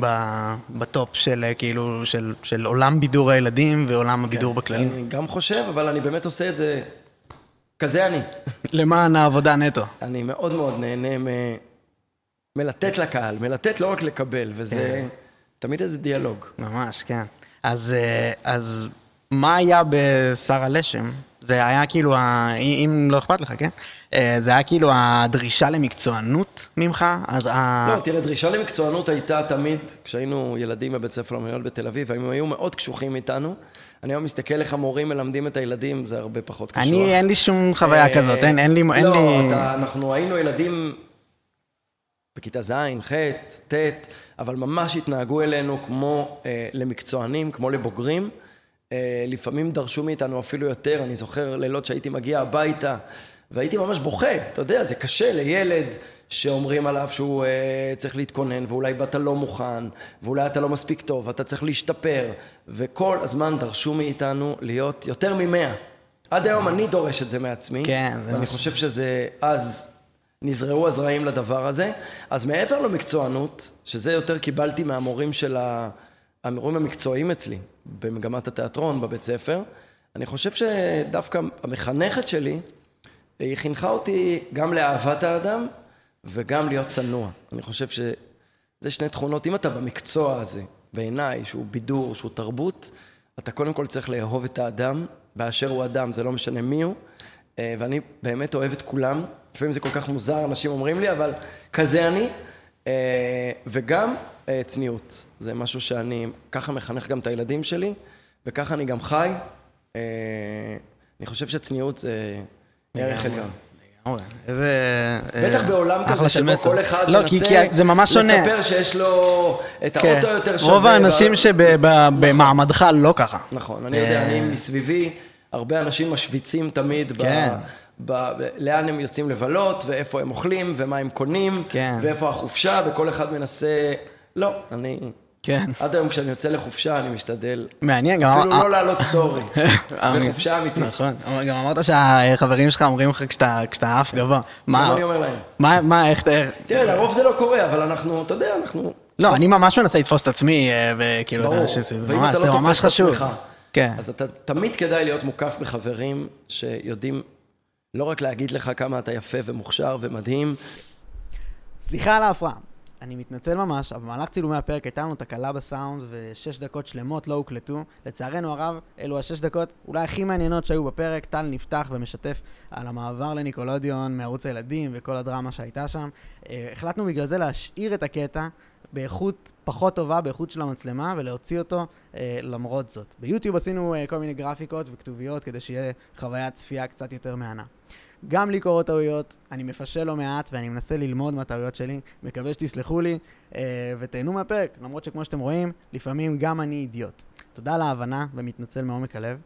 Speaker 2: בטופ של אה, כאילו, של, של עולם בידור הילדים ועולם הבידור בכללי.
Speaker 1: אני גם חושב, אבל אני באמת עושה את זה, כזה אני.
Speaker 2: למען העבודה נטו.
Speaker 1: אני מאוד מאוד נהנה מ... מלתת לקהל, מלתת לא רק לקבל, וזה תמיד איזה דיאלוג.
Speaker 2: ממש, כן. אז, אה, אז מה היה בשר הלשם? זה היה כאילו, ה... אם לא אכפת לך, כן? אה, זה היה כאילו הדרישה למקצוענות ממך? אז ה...
Speaker 1: לא, תראה, דרישה למקצוענות הייתה תמיד, כשהיינו ילדים בבית ספר למנהל בתל אביב, הם היו מאוד קשוחים איתנו. אני היום מסתכל איך המורים מלמדים את הילדים, זה הרבה פחות קשוח.
Speaker 2: אני, אין לי שום חוויה
Speaker 1: אה,
Speaker 2: כזאת, אין, אין לי... אין
Speaker 1: לא,
Speaker 2: לי...
Speaker 1: אתה, אנחנו היינו ילדים בכיתה ז', ח', ט', אבל ממש התנהגו אלינו כמו אה, למקצוענים, כמו לבוגרים. אה, לפעמים דרשו מאיתנו אפילו יותר, אני זוכר לילות שהייתי מגיע הביתה והייתי ממש בוכה, אתה יודע, זה קשה לילד שאומרים עליו שהוא אה, צריך להתכונן ואולי באת לא מוכן ואולי אתה לא מספיק טוב, אתה צריך להשתפר וכל הזמן דרשו מאיתנו להיות יותר ממאה. עד היום אני דורש את זה מעצמי.
Speaker 2: כן, זה
Speaker 1: ואני
Speaker 2: משהו.
Speaker 1: חושב שזה אז נזרעו הזרעים לדבר הזה. אז מעבר למקצוענות, שזה יותר קיבלתי מהמורים של ה... המורים המקצועיים אצלי, במגמת התיאטרון, בבית ספר, אני חושב שדווקא המחנכת שלי, היא חינכה אותי גם לאהבת האדם וגם להיות צנוע. אני חושב שזה שני תכונות, אם אתה במקצוע הזה, בעיניי, שהוא בידור, שהוא תרבות, אתה קודם כל צריך לאהוב את האדם, באשר הוא אדם, זה לא משנה מי הוא, אה, ואני באמת אוהב את כולם. לפעמים זה כל כך מוזר, אנשים אומרים לי, אבל כזה אני. אה, וגם אה, צניעות. זה משהו שאני ככה מחנך גם את הילדים שלי, וככה אני גם חי. אה, אני חושב שצניעות זה ערך. עליון.
Speaker 2: איזה...
Speaker 1: בטח
Speaker 2: אה,
Speaker 1: בעולם
Speaker 2: אחלה
Speaker 1: כזה שבו
Speaker 2: מסר.
Speaker 1: כל אחד
Speaker 2: לא, כי- כי זה ממש שונה.
Speaker 1: לספר שיש לו את
Speaker 2: כן.
Speaker 1: האוטו יותר שווה.
Speaker 2: רוב האנשים שבמעמדך לא ככה.
Speaker 1: נכון, אני יודע,
Speaker 2: אה,
Speaker 1: אני מסביבי, הרבה אנשים משוויצים תמיד.
Speaker 2: כן.
Speaker 1: ב... ב... לאן הם יוצאים לבלות, ואיפה הם אוכלים, ומה הם קונים,
Speaker 2: כן.
Speaker 1: ואיפה החופשה, וכל אחד מנסה... לא, אני...
Speaker 2: כן.
Speaker 1: עד היום כשאני יוצא לחופשה, אני משתדל
Speaker 2: מעניין, גם...
Speaker 1: אפילו לא להעלות סטורי. זה חופשה אמיתית.
Speaker 2: נכון, גם אמרת שהחברים שלך אומרים לך כשאתה עף גבוה. מה
Speaker 1: אני אומר להם?
Speaker 2: מה, מה, איך אתה...
Speaker 1: תראה, לרוב זה לא קורה, אבל אנחנו, אתה יודע, אנחנו...
Speaker 2: לא, אני ממש מנסה לתפוס את עצמי, אה, וכאילו, אתה
Speaker 1: ברור.
Speaker 2: יודע שזה ממש, זה
Speaker 1: לא
Speaker 2: ממש חשוב. כן.
Speaker 1: אז אתה תמיד כדאי להיות מוקף בחברים שיודעים לא רק להגיד לך כמה אתה יפה ומוכשר ומדהים,
Speaker 2: סליחה על ההפרעה. אני מתנצל ממש, אבל במהלך צילומי הפרק הייתה לנו תקלה בסאונד ושש דקות שלמות לא הוקלטו. לצערנו הרב, אלו השש דקות אולי הכי מעניינות שהיו בפרק. טל נפתח ומשתף על המעבר לניקולודיון מערוץ הילדים וכל הדרמה שהייתה שם. אה, החלטנו בגלל זה להשאיר את הקטע באיכות פחות טובה, באיכות של המצלמה, ולהוציא אותו אה, למרות זאת. ביוטיוב עשינו אה, כל מיני גרפיקות וכתוביות כדי שיהיה חוויית צפייה קצת יותר מהנה. גם לי קורות טעויות, אני מפשל לא מעט ואני מנסה ללמוד מהטעויות שלי, מקווה שתסלחו לי אה, ותהנו מהפרק, למרות שכמו שאתם רואים, לפעמים גם אני אידיוט. תודה על ההבנה ומתנצל מעומק הלב,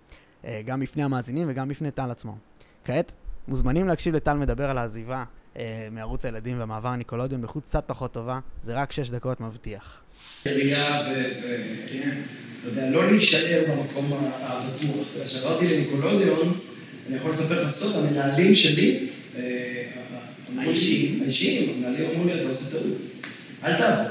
Speaker 2: אה, גם בפני המאזינים וגם בפני טל עצמו. כעת, מוזמנים להקשיב לטל מדבר על העזיבה אה, מערוץ הילדים והמעבר הניקולודיון באיכות קצת פחות טובה, זה רק שש דקות מבטיח.
Speaker 1: ראייה ו... ו- אתה יודע, לא להישאר במקום הבטוח. כשעברתי לניקולודיון, אני יכול לספר לך סוד, המנהלים שלי, אה,
Speaker 2: האישיים?
Speaker 1: האישיים, המנהלים אמרו לי, אתה עושה טעות. אל תעבור.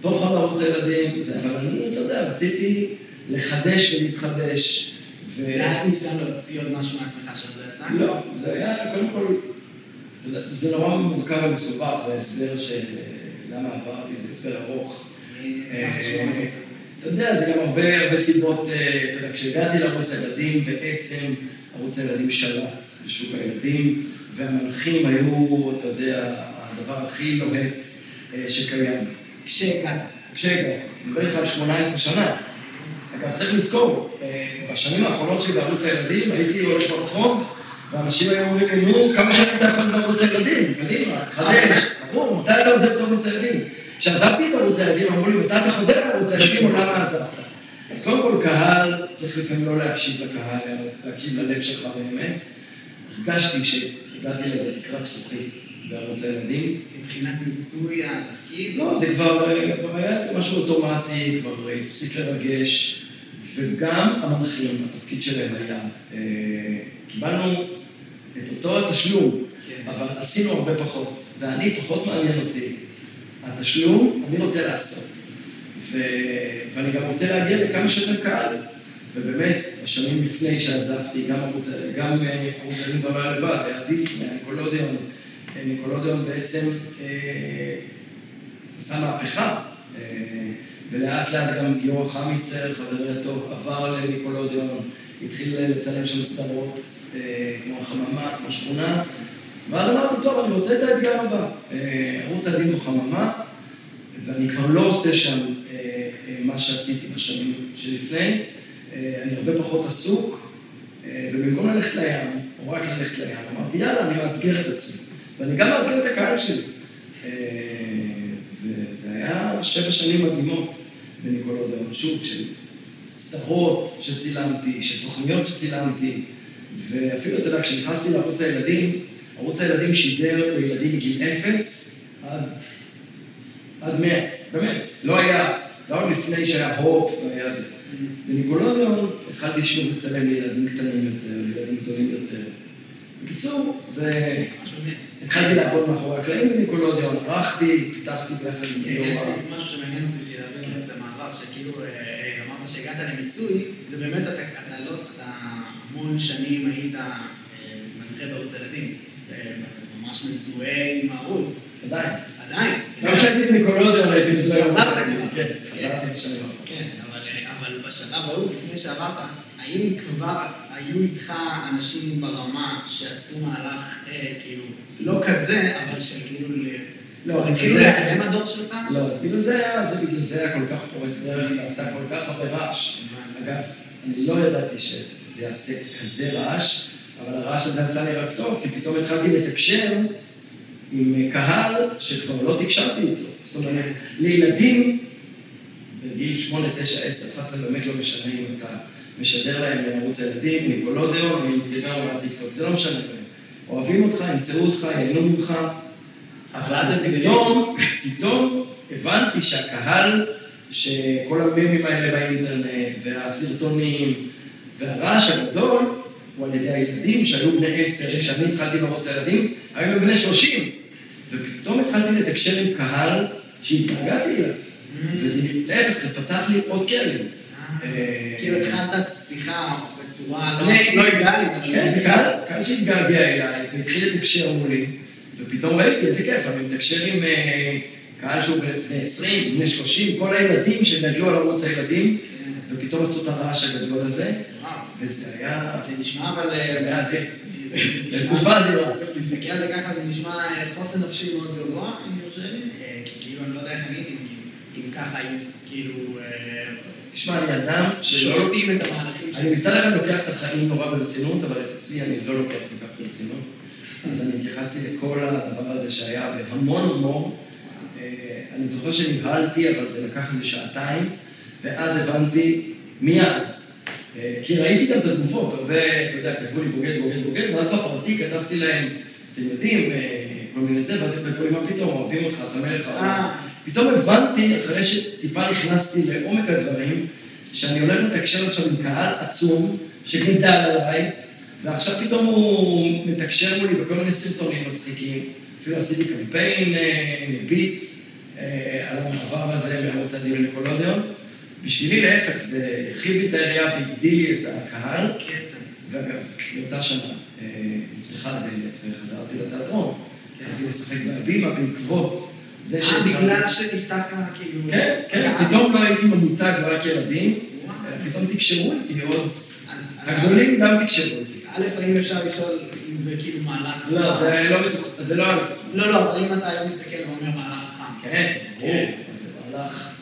Speaker 1: טוב לך בערוץ הילדים, זה, אבל אני, אתה יודע, רציתי לחדש ולהתחדש. ו...
Speaker 2: ניסיון להוציא עוד משהו מעצמך שעוד לא יצא?
Speaker 1: לא, זה היה, קודם כל, זה נורא מורכב ומסובך, זה הסבר של למה עברתי, זה הסבר ארוך. אה, אתה יודע, זה גם הרבה, הרבה סיבות, אה, כשהגעתי לערוץ הילדים, בעצם ערוץ הילדים שלט בשוק הילדים, והמנחים היו, אתה יודע, הדבר הכי לוהט אה, שקיים.
Speaker 2: כשהגעת.
Speaker 1: כשהגעתי, אני מדבר איתך על 18 שנה. אגב, צריך לזכור, אה, בשנים האחרונות שלי בערוץ הילדים, הייתי הולך ברחוב, ואנשים היו אומרים לי, נו, כמה שנים אתה יכול בערוץ הילדים? קדימה, תחדש, ברור, מתי אתה עוזב את ערוץ הילדים? כשעזבתי את ערוץ הילדים, אמרו לי, מתי אתה חוזר לערוץ הילדים, או למה עזבת? אז קודם כל, קהל, צריך לפעמים לא להקשיב לקהל, אלא להקשיב ללב שלך באמת. הרגשתי שהגעתי לאיזה תקרת זכוכית בערוץ הילדים,
Speaker 2: מבחינת מיצוי התפקיד?
Speaker 1: לא, זה כבר, אה, כבר היה איזה משהו אוטומטי, כבר אה, הפסיק לרגש, וגם המנחים, התפקיד שלהם היה, אה, קיבלנו את אותו התשלום,
Speaker 2: כן.
Speaker 1: אבל עשינו הרבה פחות, ואני, פחות מעניין אותי. התשלום, אני רוצה לעשות. ו... ואני גם רוצה להגיע לכמה שיותר קהל. ובאמת, בשנים לפני שעזבתי, גם ערוץ, גם אה, ערוץ הילדים כבר לא לבד, היה דיסני, היה ניקולודיון. אה, בעצם אה, עשה מהפכה, אה, ולאט לאט גם גיורא חמיצר, חברי הטוב, עבר לניקולודיון, התחיל לצלם שם סדרות אה, כמו החממה, כמו שכונה, ואז אמרתי, טוב, אני רוצה את האתגר הבא. אה, ערוץ הילדים הוא חממה, ואני כבר לא עושה שם מה שעשיתי בשנים שלפני, אה, אני הרבה פחות עסוק, אה, ובמקום ללכת לים, או רק ללכת לים, אמרתי, יאללה, אני מאתגר את עצמי. ואני גם מאתגר את הקהל שלי. אה, וזה היה שבע שנים מדהימות בניקולודיון, שוב, של סדרות שצילמתי, של תוכניות שצילמתי, ואפילו, אתה יודע, כשנכנסתי לערוץ הילדים, ערוץ הילדים שידר לילדים מגיל אפס עד, עד מאה, באמת. לא היה, זה היה לפני שהיה הופ והיה זה. בניקולודיון התחלתי שוב לצלם לילדים קטנים יותר, לילדים גדולים יותר. בקיצור, זה... התחלתי לעבוד מאחורי הקלעים בניקולודיון, ערכתי, פיתחתי ביחד עם
Speaker 2: יש
Speaker 1: גיורא.
Speaker 2: לי משהו שמעניין אותי בשביל להבין את המעבר, שכאילו אה, אמרת שהגעת למיצוי, זה באמת, אתה לא, אתה המון שנים היית אה, מנחה בערוץ הילדים, אה, ממש מזוהה עם הערוץ,
Speaker 1: עדיין.
Speaker 2: עדיין.
Speaker 1: גם כשהייתי בניקולודיון הייתי מסוים.
Speaker 2: חזרת כבר.
Speaker 1: כן.
Speaker 2: כן, אבל, אה, אבל בשלב ההוא, לפני שעברת, האם כבר היו איתך אנשים ברמה שעשו מהלך, אה, כאילו, לא כזה, אבל שכאילו, ל-
Speaker 1: לא,
Speaker 2: התחילו להיעלם הדור שלך?
Speaker 1: לא, בגלל זה היה, זה בגלל זה היה כל כך פורץ דרך ועשה כל כך הרבה רעש. אגב, אני לא ידעתי שזה יעשה כזה רעש, אבל הרעש הזה עשה לי רק טוב, כי פתאום התחלתי לתקשר עם קהל שכבר לא תקשרתי איתו. זאת אומרת, לילדים בגיל 8, 9, 10, 11, באמת לא משנה אם אתה משדר להם לערוץ הילדים, ניקולודיאון, מאינסטגרם או מהטיקטוק, זה לא משנה להם. אוהבים אותך, ימצאו אותך, ייהנו ממך, אבל אז פתאום, פתאום הבנתי שהקהל, שכל הממים האלה באינטרנט, והסרטונים, והרעש הגדול, הוא על ידי הילדים שהיו בני עשר, כשאני התחלתי לערוץ הילדים, היו בני שלושים. ופתאום התחלתי לתקשר עם קהל שהתגעגעתי אליו. וזה, להפך, זה פתח לי עוד כלים.
Speaker 3: כאילו התחלת שיחה בצורה לא אידיאלית, אבל...
Speaker 1: כן, זה קהל שהתגעגע אליי, והתחיל לתקשר מולי, ופתאום ראיתי איזה כיף, אני מתקשר עם קהל שהוא בני 20, בני 30, כל הילדים שגדלו על ערוץ הילדים, ופתאום עשו את הרעש הגדול הזה, וזה היה...
Speaker 3: זה נשמע אבל...
Speaker 1: זה היה די... תקופה אדירה.
Speaker 3: להסתכל על זה ככה, זה נשמע חוסן נפשי מאוד גבוה, אם יורשה לי, כי כאילו אני לא יודע איך אני הייתי אם ככה, אם כאילו...
Speaker 1: תשמע, אני אדם שלא...
Speaker 3: שופטים את המהלכים
Speaker 1: אני מצד אחד לוקח את החיים נורא ברצינות, אבל את עצמי אני לא לוקח כל כך ברצינות. אז אני התייחסתי לכל הדבר הזה שהיה בהמון הומור. אני זוכר שנבהלתי, אבל זה לקח איזה שעתיים, ואז הבנתי מיד. כי ראיתי גם את התגובות, הרבה, אתה יודע, כתבו לי בוגד, בוגד, בוגד, ואז בפרטי כתבתי להם, אתם יודעים, כל מיני זה, ואז הם כתבו לי, מה פתאום, אוהבים אותך, אתה מלך העולם. פתאום הבנתי, אחרי שטיפה נכנסתי לעומק הדברים, שאני הולך לתקשר עכשיו עם קהל עצום, שגדל עליי, ועכשיו פתאום הוא מתקשר מולי בכל מיני סרטונים מצחיקים. אפילו עשיתי קמפיין ביט על המעבר הזה מערוץ הדין לניקולודיון. בשבילי להפך, זה הרחיב לי את היריעה והגדיל לי את הקהל. ואגב, באותה שנה נפתחה הדלת וחזרתי לתיאטרון. התחלתי לשחק בהבימה בעקבות זה
Speaker 3: ש... אה, בגלל שנפתח כאילו...
Speaker 1: כן, כן, פתאום לא הייתי ממותג רק ילדים, פתאום תקשרו איתי עוד... הגדולים גם תקשרו איתי.
Speaker 3: א', האם אפשר לשאול אם זה כאילו מהלך...
Speaker 1: לא, זה לא. זה לא היה מתוכנן.
Speaker 3: לא, לא, אבל אם אתה היום מסתכל ואומר מהלך חכם.
Speaker 1: כן, ברור. זה מהלך...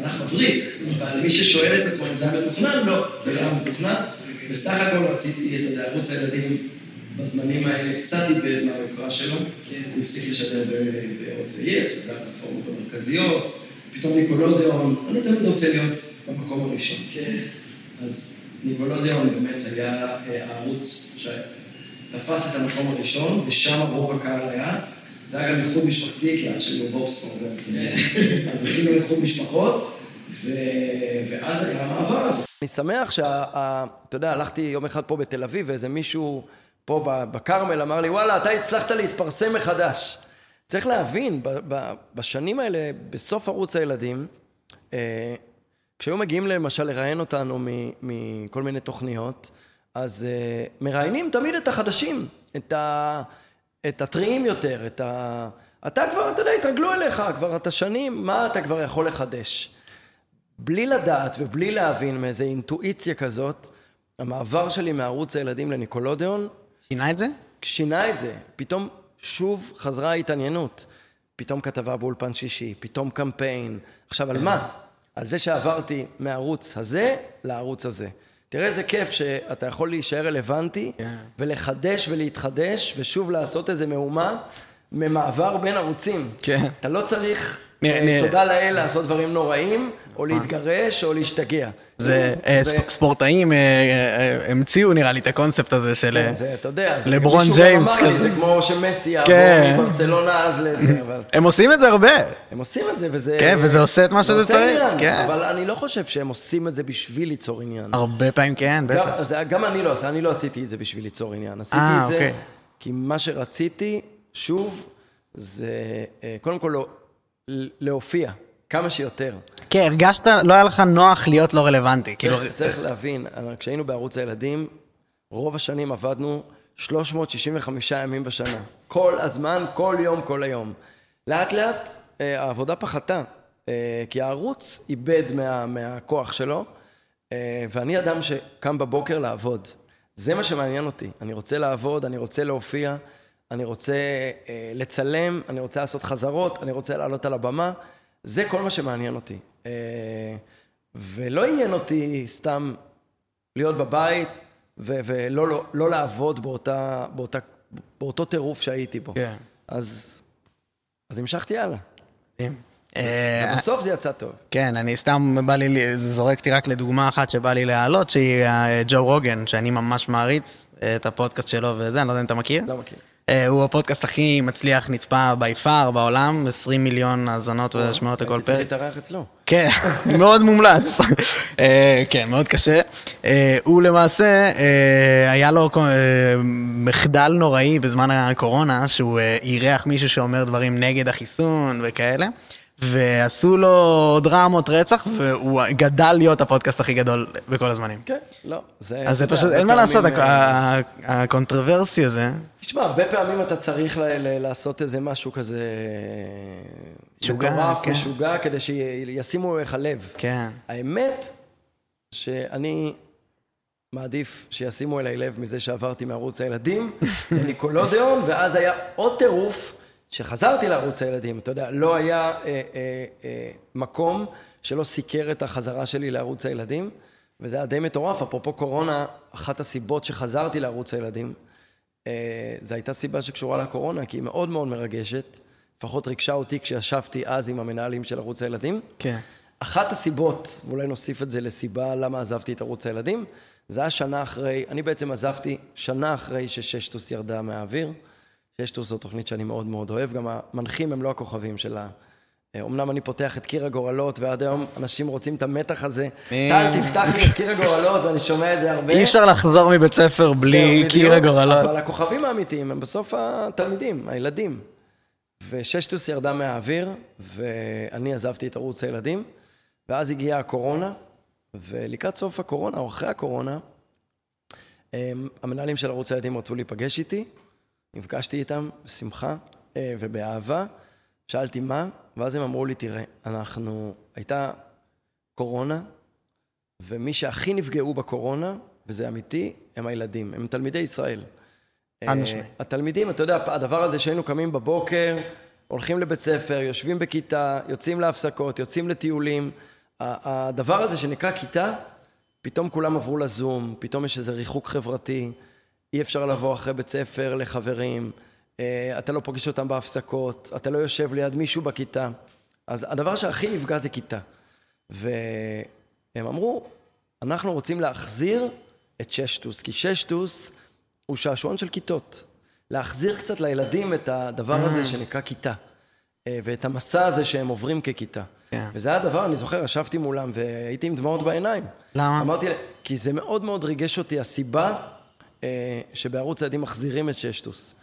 Speaker 1: מהלך מבריק. אבל מי ששואל את עצמו אם זה היה מתוכנן, לא, זה לא היה מתוכנן. בסך הכל רציתי את ערוץ הילדים בזמנים האלה, קצת איבד מהיוקרה שלו. הוא הפסיק לשדר בהוט ו-yes, זה הפלטפורמות המרכזיות. פתאום ניקולודיאון, אני תמיד רוצה להיות במקום הראשון.
Speaker 3: כן.
Speaker 1: אז ניקולודיאון באמת היה הערוץ שתפס את המקום הראשון, ושם רוב הקהל היה. זה היה גם איחוד משפחתי, כי אח שלי הוא בובספורד, אז עשינו איחוד משפחות, ואז היה המעבר הזה. אני שמח שאתה יודע, הלכתי יום אחד פה בתל אביב, ואיזה מישהו פה בכרמל אמר לי, וואלה, אתה הצלחת להתפרסם מחדש. צריך להבין, בשנים האלה, בסוף ערוץ הילדים, כשהיו מגיעים למשל לראיין אותנו מכל מיני תוכניות, אז מראיינים תמיד את החדשים, את, ה, את הטריים יותר, את ה... אתה כבר, אתה יודע, התרגלו אליך, כבר אתה שנים, מה אתה כבר יכול לחדש? בלי לדעת ובלי להבין מאיזו אינטואיציה כזאת, המעבר שלי מערוץ הילדים לניקולודיאון...
Speaker 2: שינה את זה?
Speaker 1: שינה את זה. פתאום שוב חזרה ההתעניינות. פתאום כתבה באולפן שישי, פתאום קמפיין. עכשיו, על מה? על זה שעברתי מהערוץ הזה לערוץ הזה. תראה איזה כיף שאתה יכול להישאר רלוונטי yeah. ולחדש ולהתחדש ושוב לעשות איזה מהומה ממעבר בין ערוצים. כן. Yeah. אתה לא צריך, תודה לאל, לעשות דברים נוראים, או להתגרש, או להשתגע.
Speaker 2: זה ספורטאים המציאו נראה לי את הקונספט הזה של לברון ג'יימס
Speaker 1: כזה. זה כמו שמסי יעבור מברצלונה אז לזה, אבל...
Speaker 2: הם עושים את זה הרבה.
Speaker 1: הם עושים את זה, וזה...
Speaker 2: כן, וזה עושה את מה שזה צריך.
Speaker 1: אבל אני לא חושב שהם עושים את זה בשביל ליצור עניין.
Speaker 2: הרבה פעמים כן, בטח.
Speaker 1: גם אני לא, אני לא עשיתי את זה בשביל ליצור עניין. עשיתי את זה כי מה שרציתי, שוב, זה קודם כל להופיע. כמה שיותר.
Speaker 2: כן, הרגשת, לא היה לך נוח להיות לא רלוונטי.
Speaker 1: כאילו... צריך להבין, כשהיינו בערוץ הילדים, רוב השנים עבדנו 365 ימים בשנה. כל הזמן, כל יום, כל היום. לאט לאט העבודה פחתה, כי הערוץ איבד מה, מהכוח שלו, ואני אדם שקם בבוקר לעבוד. זה מה שמעניין אותי. אני רוצה לעבוד, אני רוצה להופיע, אני רוצה לצלם, אני רוצה לעשות חזרות, אני רוצה לעלות על הבמה. זה כל מה שמעניין אותי. ולא עניין אותי סתם להיות בבית ו- ולא לא, לא לעבוד באותה, באותה, באותו טירוף שהייתי בו.
Speaker 2: כן.
Speaker 1: אז, אז המשכתי הלאה.
Speaker 2: אה,
Speaker 1: ובסוף זה יצא טוב.
Speaker 2: כן, אני סתם, בא לי, זורקתי רק לדוגמה אחת שבא לי להעלות, שהיא אה, ג'ו רוגן, שאני ממש מעריץ אה, את הפודקאסט שלו וזה, אני לא יודע אם אתה מכיר.
Speaker 1: לא מכיר.
Speaker 2: אה, הוא הפודקאסט הכי מצליח נצפה בי פאר בעולם, 20 מיליון האזנות ושמעות לכל
Speaker 1: הייתי צריך
Speaker 2: פרק.
Speaker 1: להתארח אצלו.
Speaker 2: כן, מאוד מומלץ. אה, כן, מאוד קשה. אה, הוא למעשה, היה לו מחדל נוראי בזמן הקורונה, שהוא אירח מישהו שאומר דברים נגד החיסון וכאלה. ועשו לו דרמות רצח, והוא גדל להיות הפודקאסט הכי גדול בכל הזמנים.
Speaker 1: כן, לא. זה,
Speaker 2: אז זה פשוט, אין מה לעשות, הק-
Speaker 1: אה,
Speaker 2: ה- ה controversy הזה.
Speaker 1: תשמע, הרבה פעמים אתה צריך ל- ל- לעשות איזה משהו כזה...
Speaker 2: משוגע, כן.
Speaker 1: משוגע, כדי שישימו לך לב.
Speaker 2: כן.
Speaker 1: האמת שאני מעדיף שישימו אליי לב מזה שעברתי מערוץ הילדים לניקולודיאון, ואז היה עוד טירוף שחזרתי לערוץ הילדים. אתה יודע, לא היה אה, אה, אה, מקום שלא סיקר את החזרה שלי לערוץ הילדים, וזה היה די מטורף. אפרופו קורונה, אחת הסיבות שחזרתי לערוץ הילדים, אה, זו הייתה סיבה שקשורה לקורונה, כי היא מאוד מאוד מרגשת. לפחות ריגשה אותי כשישבתי אז עם המנהלים של ערוץ הילדים.
Speaker 2: כן.
Speaker 1: אחת הסיבות, ואולי נוסיף את זה לסיבה למה עזבתי את ערוץ הילדים, זה היה שנה אחרי, אני בעצם עזבתי שנה אחרי שששטוס ירדה מהאוויר. ששטוס זו תוכנית שאני מאוד מאוד אוהב, גם המנחים הם לא הכוכבים שלה. אה, אמנם אני פותח את קיר הגורלות, ועד היום אנשים רוצים את המתח הזה. טל, תפתח לי את קיר הגורלות, ואני שומע את זה הרבה.
Speaker 2: אי אפשר לחזור מבית ספר בלי קיר. הגורלות.
Speaker 1: אבל הכוכבים האמיתיים הם בסוף התלמידים, הילדים. וששטוס ירדה מהאוויר, ואני עזבתי את ערוץ הילדים, ואז הגיעה הקורונה, ולקראת סוף הקורונה, או אחרי הקורונה, הם- המנהלים של ערוץ הילדים רצו להיפגש איתי, נפגשתי איתם בשמחה אה, ובאהבה, שאלתי מה, ואז הם אמרו לי, תראה, אנחנו, הייתה קורונה, ומי שהכי נפגעו בקורונה, וזה אמיתי, הם הילדים, הם תלמידי ישראל.
Speaker 2: חד
Speaker 1: אה. התלמידים, אתה יודע, הדבר הזה שהיינו קמים בבוקר, הולכים לבית ספר, יושבים בכיתה, יוצאים להפסקות, יוצאים לטיולים, הדבר הזה שנקרא כיתה, פתאום כולם עברו לזום, פתאום יש איזה ריחוק חברתי, אי אפשר לבוא אחרי בית ספר לחברים, אה, אתה לא פוגש אותם בהפסקות, אתה לא יושב ליד מישהו בכיתה. אז הדבר שהכי נפגע זה כיתה. והם אמרו, אנחנו רוצים להחזיר את ששטוס, כי ששטוס הוא שעשועון של כיתות. להחזיר קצת לילדים את הדבר הזה שנקרא כיתה, אה, ואת המסע הזה שהם עוברים ככיתה.
Speaker 2: כן.
Speaker 1: וזה היה דבר, אני זוכר, ישבתי מולם והייתי עם דמעות בעיניים.
Speaker 2: למה?
Speaker 1: אמרתי, כי זה מאוד מאוד ריגש אותי, הסיבה שבערוץ הילדים מחזירים את ששטוס.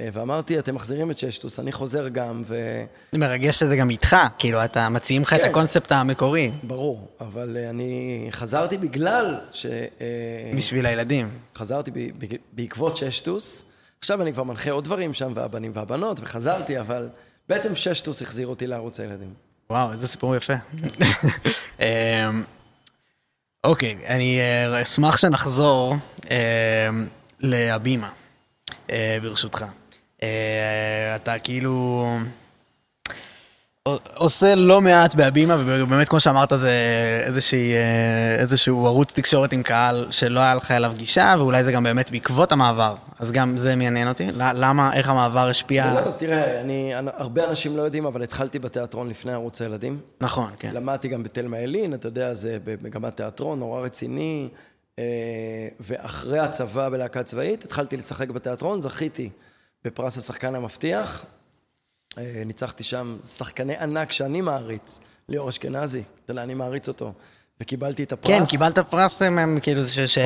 Speaker 1: אה, ואמרתי, אתם מחזירים את ששטוס, אני חוזר גם, ו...
Speaker 2: מרגש שזה גם איתך, כאילו, אתה מציעים לך את
Speaker 1: כן.
Speaker 2: הקונספט המקורי,
Speaker 1: ברור, אבל אה, אני חזרתי בגלל ש... אה,
Speaker 2: בשביל הילדים.
Speaker 1: חזרתי ב- ב- בעקבות ששטוס. עכשיו אני כבר מנחה עוד דברים שם, והבנים והבנות, וחזרתי, אבל בעצם ששטוס החזיר אותי לערוץ הילדים.
Speaker 2: וואו, איזה סיפור יפה. אוקיי, אני אה, אשמח שנחזור אמ, להבימה, אה, ברשותך. אה, אתה כאילו עושה לא מעט בהבימה, ובאמת, כמו שאמרת, זה איזושהי, אה, איזשהו ערוץ תקשורת עם קהל שלא היה לך אליו גישה, ואולי זה גם באמת בעקבות המעבר. אז גם זה מעניין אותי. למה, איך המעבר השפיע...
Speaker 1: וזהו, אז תראה, אני, הרבה אנשים לא יודעים, אבל התחלתי בתיאטרון לפני ערוץ הילדים.
Speaker 2: נכון, כן.
Speaker 1: למדתי גם בתלמה ילין, אתה יודע, זה במגמת תיאטרון, נורא רציני. אה, ואחרי הצבא בלהקה צבאית, התחלתי לשחק בתיאטרון, זכיתי בפרס השחקן המבטיח. אה, ניצחתי שם שחקני ענק שאני מעריץ, ליאור אשכנזי, אתה יודע, אני מעריץ אותו. וקיבלתי את הפרס.
Speaker 2: כן, קיבלת פרס מהם, כאילו, ש- ש-?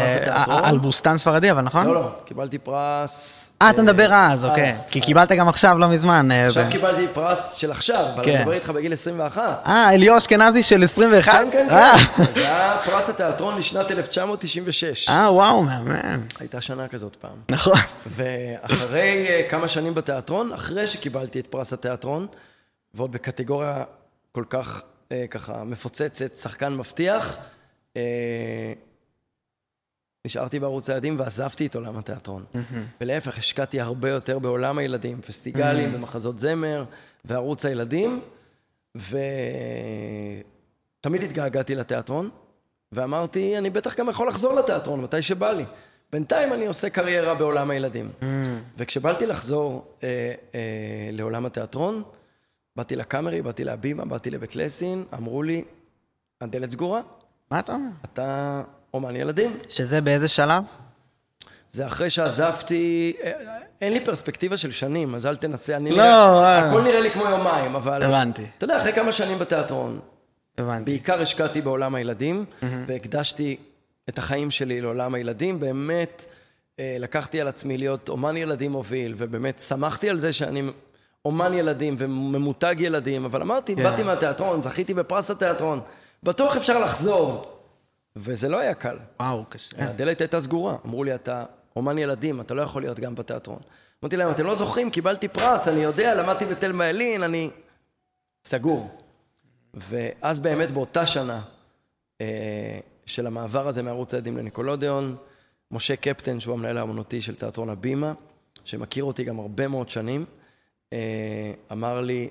Speaker 2: על בוסתן ספרדי, אבל נכון?
Speaker 1: לא, לא, קיבלתי פרס...
Speaker 2: אה, אתה מדבר אז, אוקיי. כי קיבלת גם עכשיו, לא מזמן. אה,
Speaker 1: עכשיו קיבלתי פרס של עכשיו, אבל אני
Speaker 2: כן.
Speaker 1: מדבר איתך בגיל 21.
Speaker 2: אה, אליאור אשכנזי של 21?
Speaker 1: כן, כן,
Speaker 2: אה,
Speaker 1: כן. זה היה פרס התיאטרון לשנת 1996.
Speaker 2: אה, וואו, מהמם.
Speaker 1: הייתה שנה כזאת פעם.
Speaker 2: נכון.
Speaker 1: ואחרי אה, כמה שנים בתיאטרון, אחרי שקיבלתי את פרס התיאטרון, ועוד בקטגוריה כל כך אה, ככה מפוצצת, שחקן מבטיח, אה, נשארתי בערוץ הילדים ועזבתי את עולם התיאטרון. ולהפך, השקעתי הרבה יותר בעולם הילדים, פסטיגלים ומחזות זמר, וערוץ הילדים, ו... תמיד התגעגעתי לתיאטרון, ואמרתי, אני בטח גם יכול לחזור לתיאטרון מתי שבא לי. בינתיים אני עושה קריירה בעולם הילדים. וכשבאתי לחזור אה, אה, לעולם התיאטרון, באתי לקאמרי, באתי להבימה, באתי לבית לסין, אמרו לי, הדלת סגורה,
Speaker 2: מה אתה אומר?
Speaker 1: אתה אומן ילדים.
Speaker 2: שזה באיזה שלב?
Speaker 1: זה אחרי שעזבתי, אה, אין לי פרספקטיבה של שנים, אז אל תנסה, אני
Speaker 2: לא,
Speaker 1: נראה,
Speaker 2: אה.
Speaker 1: הכל נראה לי כמו יומיים, אבל...
Speaker 2: הבנתי.
Speaker 1: אתה יודע, אחרי כמה שנים בתיאטרון,
Speaker 2: הבנתי.
Speaker 1: בעיקר השקעתי בעולם הילדים, והקדשתי את החיים שלי לעולם הילדים. באמת, אה, לקחתי על עצמי להיות אומן ילדים מוביל, ובאמת שמחתי על זה שאני אומן ילדים וממותג ילדים, אבל אמרתי,
Speaker 2: כן.
Speaker 1: באתי מהתיאטרון, זכיתי בפרס התיאטרון, בטוח אפשר לחזור. וזה לא היה קל.
Speaker 2: וואו, קשה.
Speaker 1: הדלת הייתה סגורה. אמרו לי, אתה אומן ילדים, אתה לא יכול להיות גם בתיאטרון. אמרתי להם, אתם לא זוכרים, קיבלתי פרס, אני יודע, למדתי בתלמה ילין, אני... סגור. ואז באמת באותה שנה אה, של המעבר הזה מערוץ העדים לניקולודיאון, משה קפטן, שהוא המנהל האמנותי של תיאטרון הבימה, שמכיר אותי גם הרבה מאוד שנים, אה, אמר לי,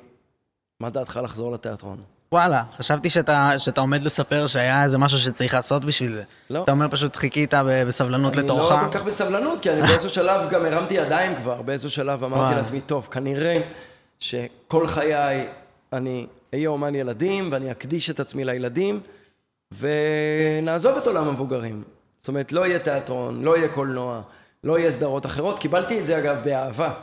Speaker 1: מה דעתך לחזור לתיאטרון?
Speaker 2: וואלה, חשבתי שאתה, שאתה עומד לספר שהיה איזה משהו שצריך לעשות בשביל זה.
Speaker 1: לא.
Speaker 2: אתה אומר פשוט חיכית בסבלנות לתורך.
Speaker 1: אני לא כל כך בסבלנות, כי אני באיזשהו שלב גם הרמתי ידיים כבר, באיזשהו שלב אמרתי
Speaker 2: וואלה.
Speaker 1: לעצמי, טוב, כנראה שכל חיי אני אהיה אומן ילדים, ואני אקדיש את עצמי לילדים, ונעזוב את עולם המבוגרים. זאת אומרת, לא יהיה תיאטרון, לא יהיה קולנוע, לא יהיה סדרות אחרות. קיבלתי את זה, אגב, באהבה.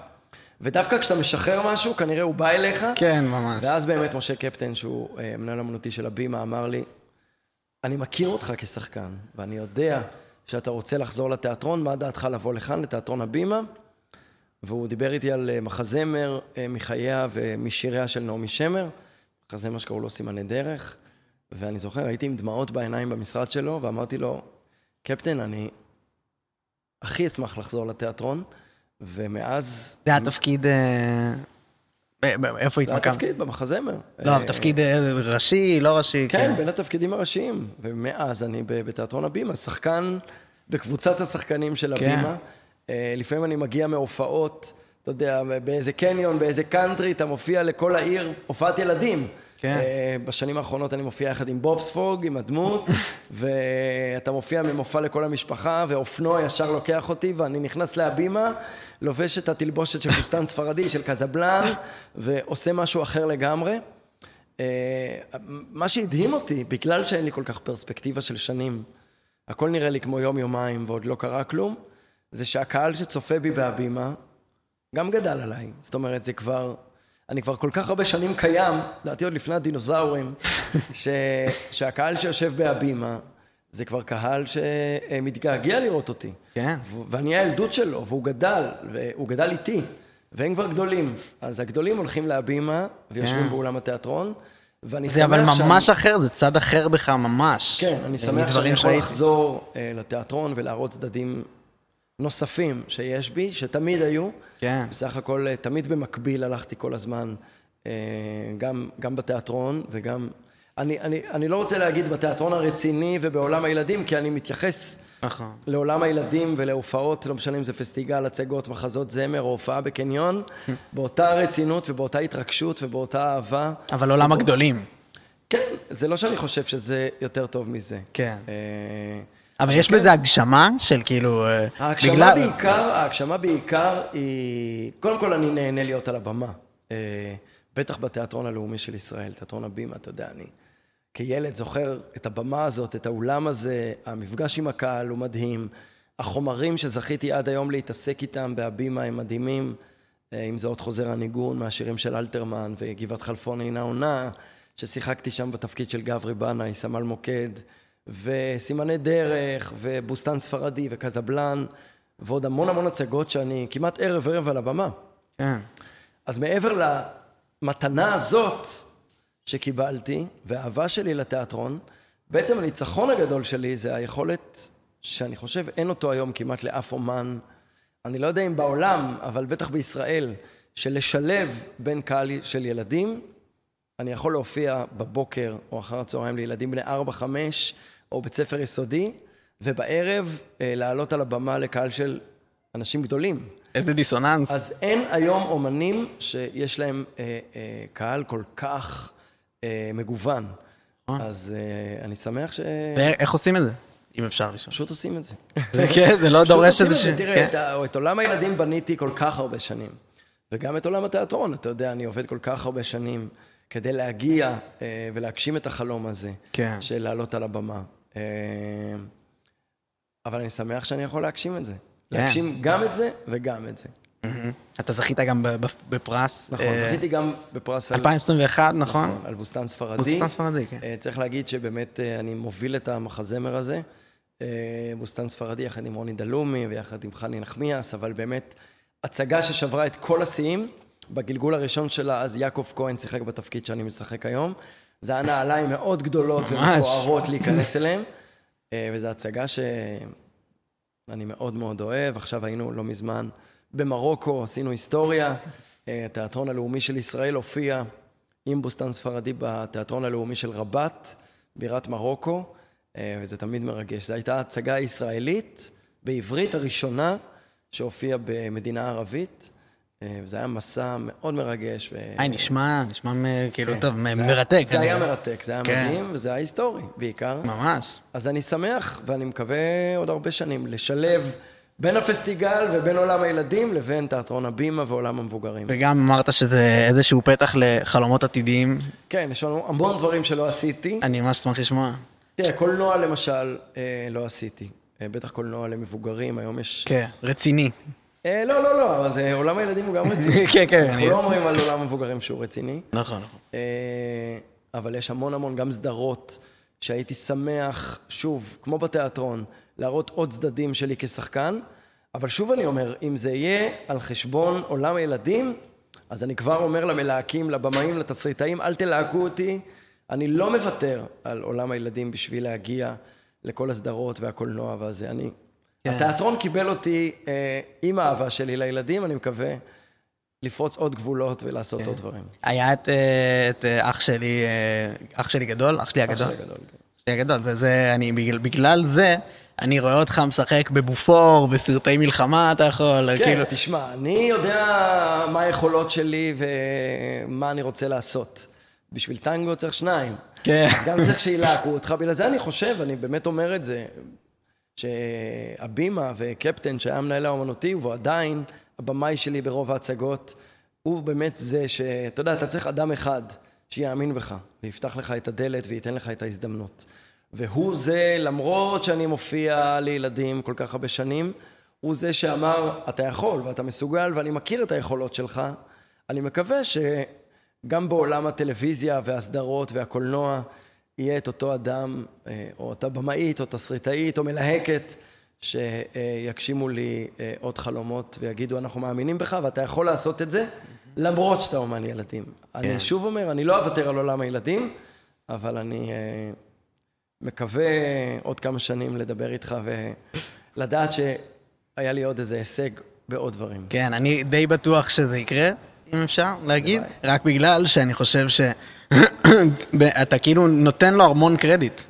Speaker 1: ודווקא כשאתה משחרר משהו, כנראה הוא בא אליך,
Speaker 2: כן, ממש.
Speaker 1: ואז באמת משה קפטן, שהוא אה, מנהל אמנותי של הבימה, אמר לי, אני מכיר אותך כשחקן, ואני יודע שאתה רוצה לחזור לתיאטרון, מה דעתך לבוא לכאן, לתיאטרון הבימה? והוא דיבר איתי על אה, מחזמר אה, מחייה ומשיריה של נעמי שמר, מחזמר שקראו לו סימני דרך, ואני זוכר, הייתי עם דמעות בעיניים במשרד שלו, ואמרתי לו, קפטן, אני הכי אשמח לחזור לתיאטרון, ומאז...
Speaker 2: זה התפקיד... אה, ב- ב- איפה
Speaker 1: זה
Speaker 2: התמקמת?
Speaker 1: התפקיד במחזמר.
Speaker 2: לא,
Speaker 1: אה,
Speaker 2: אבל תפקיד אה, ראשי, לא ראשי.
Speaker 1: כן,
Speaker 2: כאילו.
Speaker 1: בין התפקידים הראשיים. ומאז אני בתיאטרון הבימה, שחקן בקבוצת השחקנים של
Speaker 2: כן.
Speaker 1: הבימה. אה, לפעמים אני מגיע מהופעות, אתה יודע, באיזה קניון, באיזה קאנטרי, אתה מופיע לכל העיר, הופעת ילדים.
Speaker 2: כן.
Speaker 1: אה, בשנים האחרונות אני מופיע יחד עם בובספוג, עם הדמות, ואתה מופיע ממופע לכל המשפחה, ואופנוע ישר לוקח אותי, ואני נכנס להבימה, לובש את התלבושת של פוסטן ספרדי, של קזבלן, ועושה משהו אחר לגמרי. אה, מה שהדהים אותי, בגלל שאין לי כל כך פרספקטיבה של שנים, הכל נראה לי כמו יום-יומיים ועוד לא קרה כלום, זה שהקהל שצופה בי בהבימה, גם גדל עליי. זאת אומרת, זה כבר... אני כבר כל כך הרבה שנים קיים, לדעתי עוד לפני הדינוזאורים, ש... שהקהל שיושב בהבימה, זה כבר קהל שמתגעגע לראות אותי.
Speaker 2: כן.
Speaker 1: ו- ואני הילדות שלו, והוא גדל, והוא גדל איתי, והם כבר גדולים. אז הגדולים הולכים להבימה, ויושבים
Speaker 2: כן.
Speaker 1: באולם התיאטרון, ואני
Speaker 2: זה אבל
Speaker 1: שמח
Speaker 2: ממש אחר, זה צד אחר בך ממש.
Speaker 1: כן, אני
Speaker 2: אה,
Speaker 1: שמח שאני יכול. לחזור אה, לתיאטרון ולהראות צדדים נוספים שיש בי, שתמיד היו.
Speaker 2: כן.
Speaker 1: בסך הכל, אה, תמיד במקביל הלכתי כל הזמן, אה, גם, גם בתיאטרון וגם... אני, אני, אני לא רוצה להגיד בתיאטרון הרציני ובעולם הילדים, כי אני מתייחס
Speaker 2: נכון.
Speaker 1: לעולם הילדים ולהופעות, לא משנה אם זה פסטיגל, הצגות, מחזות זמר או הופעה בקניון, באותה רצינות ובאותה התרגשות ובאותה אהבה.
Speaker 2: אבל עולם הגדולים.
Speaker 1: כן, זה לא שאני חושב שזה יותר טוב מזה.
Speaker 2: כן.
Speaker 1: אה,
Speaker 2: אבל יש בזה הגשמה של כאילו... אה,
Speaker 1: ההגשמה בעיקר, ההגשמה בעיקר היא... קודם כל אני נהנה להיות על הבמה. אה, בטח בתיאטרון הלאומי של ישראל, תיאטרון הבימה, אתה יודע, אני כילד זוכר את הבמה הזאת, את האולם הזה, המפגש עם הקהל הוא מדהים. החומרים שזכיתי עד היום להתעסק איתם בהבימה הם מדהימים. אה, אם זה עוד חוזר הניגון מהשירים של אלתרמן וגבעת חלפון אינה עונה, ששיחקתי שם בתפקיד של גברי בנאי, סמל מוקד, וסימני דרך, ובוסטן ספרדי, וקזבלן, ועוד המון המון הצגות שאני כמעט ערב ערב על הבמה.
Speaker 2: כן.
Speaker 1: אז מעבר למתנה הזאת שקיבלתי, והאהבה שלי לתיאטרון, בעצם הניצחון הגדול שלי זה היכולת, שאני חושב אין אותו היום כמעט לאף אומן, אני לא יודע אם בעולם, אבל בטח בישראל, של לשלב בין קהל של ילדים, אני יכול להופיע בבוקר או אחר הצהריים לילדים בני 4-5 או בית ספר יסודי, ובערב אה, לעלות על הבמה לקהל של אנשים גדולים.
Speaker 2: איזה דיסוננס.
Speaker 1: אז אין היום אומנים שיש להם אה, אה, קהל כל כך אה, מגוון. אז אה, אני שמח
Speaker 2: ואיך עושים את זה? אם אפשר לשאול.
Speaker 1: שפשוט עושים את זה.
Speaker 2: כן, זה לא
Speaker 1: פשוט
Speaker 2: דורש
Speaker 1: את
Speaker 2: איזה
Speaker 1: זה.
Speaker 2: ש...
Speaker 1: תראה,
Speaker 2: כן.
Speaker 1: את ה- את עולם הילדים בניתי כל כך הרבה שנים. וגם את עולם התיאטרון, אתה יודע, אני עובד כל כך הרבה שנים כדי להגיע אה, ולהגשים את החלום הזה.
Speaker 2: כן.
Speaker 1: של לעלות על הבמה. אה, אבל אני שמח שאני יכול להגשים את זה. להגשים גם את זה וגם את זה.
Speaker 2: מהמם. אתה זכית גם בפרס.
Speaker 1: נכון,
Speaker 2: אה,
Speaker 1: זכיתי גם בפרס על...
Speaker 2: 2021, נכון?
Speaker 1: על בוסתן ספרדי.
Speaker 2: בוסתן ספרדי, כן.
Speaker 1: אה, צריך להגיד שבאמת אה, אני מוביל את המחזמר הזה. בוסתן ספרדי יחד עם רוני דלומי ויחד עם חני נחמיאס, אבל באמת הצגה ששברה את כל השיאים. בגלגול הראשון שלה, אז יעקב כהן שיחק בתפקיד שאני משחק היום. זה היה נעליים מאוד גדולות
Speaker 2: ממש.
Speaker 1: ומפוארות להיכנס אליהן. אה, וזו הצגה שאני מאוד מאוד אוהב. עכשיו היינו לא מזמן במרוקו, עשינו היסטוריה. אה, התיאטרון הלאומי של ישראל הופיע עם בוסתן ספרדי בתיאטרון הלאומי של רבת, בירת מרוקו, אה, וזה תמיד מרגש. זו הייתה הצגה ישראלית בעברית הראשונה שהופיעה במדינה ערבית, וזה היה מסע מאוד מרגש. ו...
Speaker 2: היי, נשמע, נשמע מ- כאילו,
Speaker 1: כן.
Speaker 2: טוב,
Speaker 1: זה
Speaker 2: מרתק.
Speaker 1: זה היה מרתק, זה היה
Speaker 2: כן.
Speaker 1: מדהים, וזה היה היסטורי בעיקר.
Speaker 2: ממש.
Speaker 1: אז אני שמח, ואני מקווה עוד הרבה שנים, לשלב בין הפסטיגל ובין עולם הילדים לבין תיאטרון הבימה ועולם המבוגרים.
Speaker 2: וגם אמרת שזה איזשהו פתח לחלומות עתידיים.
Speaker 1: כן, יש לנו המון דברים שלא עשיתי.
Speaker 2: אני ממש אשמח לשמוע.
Speaker 1: תראה, קולנוע למשל אה, לא עשיתי. אה, בטח קולנוע למבוגרים, היום יש...
Speaker 2: כן, רציני.
Speaker 1: אה, לא, לא, לא, אבל זה, עולם הילדים הוא גם רציני.
Speaker 2: כן, כן.
Speaker 1: אנחנו לא אומרים על עולם המבוגרים שהוא רציני.
Speaker 2: נכון, נכון.
Speaker 1: אה, אבל יש המון המון גם סדרות שהייתי שמח, שוב, כמו בתיאטרון, להראות עוד צדדים שלי כשחקן, אבל שוב אני אומר, אם זה יהיה על חשבון עולם הילדים, אז אני כבר אומר למלהקים, לבמאים, לתסריטאים, אל תלהקו אותי, אני לא מוותר על עולם הילדים בשביל להגיע לכל הסדרות והקולנוע והזה. אני...
Speaker 2: כן.
Speaker 1: התיאטרון קיבל אותי אה, עם האהבה שלי לילדים, אני מקווה לפרוץ עוד גבולות ולעשות עוד דברים.
Speaker 2: היה את, אה, את אה, אח שלי, אה, אח שלי גדול, אח שלי
Speaker 1: אח
Speaker 2: הגדול.
Speaker 1: שלי הגדול, כן.
Speaker 2: אח שלי הגדול, זה, זה, אני, בגלל, בגלל זה, אני רואה אותך משחק בבופור, בסרטי מלחמה, אתה יכול,
Speaker 1: כן,
Speaker 2: כאילו...
Speaker 1: תשמע, אני יודע מה היכולות שלי ומה אני רוצה לעשות. בשביל טנגו צריך שניים.
Speaker 2: כן.
Speaker 1: גם צריך שילהקו אותך. בגלל זה אני חושב, אני באמת אומר את זה, שהבימה וקפטן, שהיה המנהל האומנותי, והוא עדיין הבמאי שלי ברוב ההצגות, הוא באמת זה ש... אתה יודע, אתה צריך אדם אחד שיאמין בך, ויפתח לך את הדלת וייתן לך את ההזדמנות. והוא זה, למרות שאני מופיע לילדים כל כך הרבה שנים, הוא זה שאמר, אתה יכול ואתה מסוגל, ואני מכיר את היכולות שלך. אני מקווה שגם בעולם הטלוויזיה והסדרות והקולנוע יהיה את אותו אדם, אה, או אותה במאית, או תסריטאית, או מלהקת, שיגשימו לי אה, עוד חלומות ויגידו, אנחנו מאמינים בך ואתה יכול לעשות את זה, למרות שאתה אומן ילדים. אני שוב אומר, אני לא אוותר על עולם הילדים, אבל אני אה, מקווה עוד כמה שנים לדבר איתך ולדעת שהיה לי עוד איזה הישג בעוד דברים.
Speaker 2: כן, אני די בטוח שזה יקרה, אם אפשר להגיד, רק בגלל שאני חושב ש... אתה כאילו נותן לו המון קרדיט.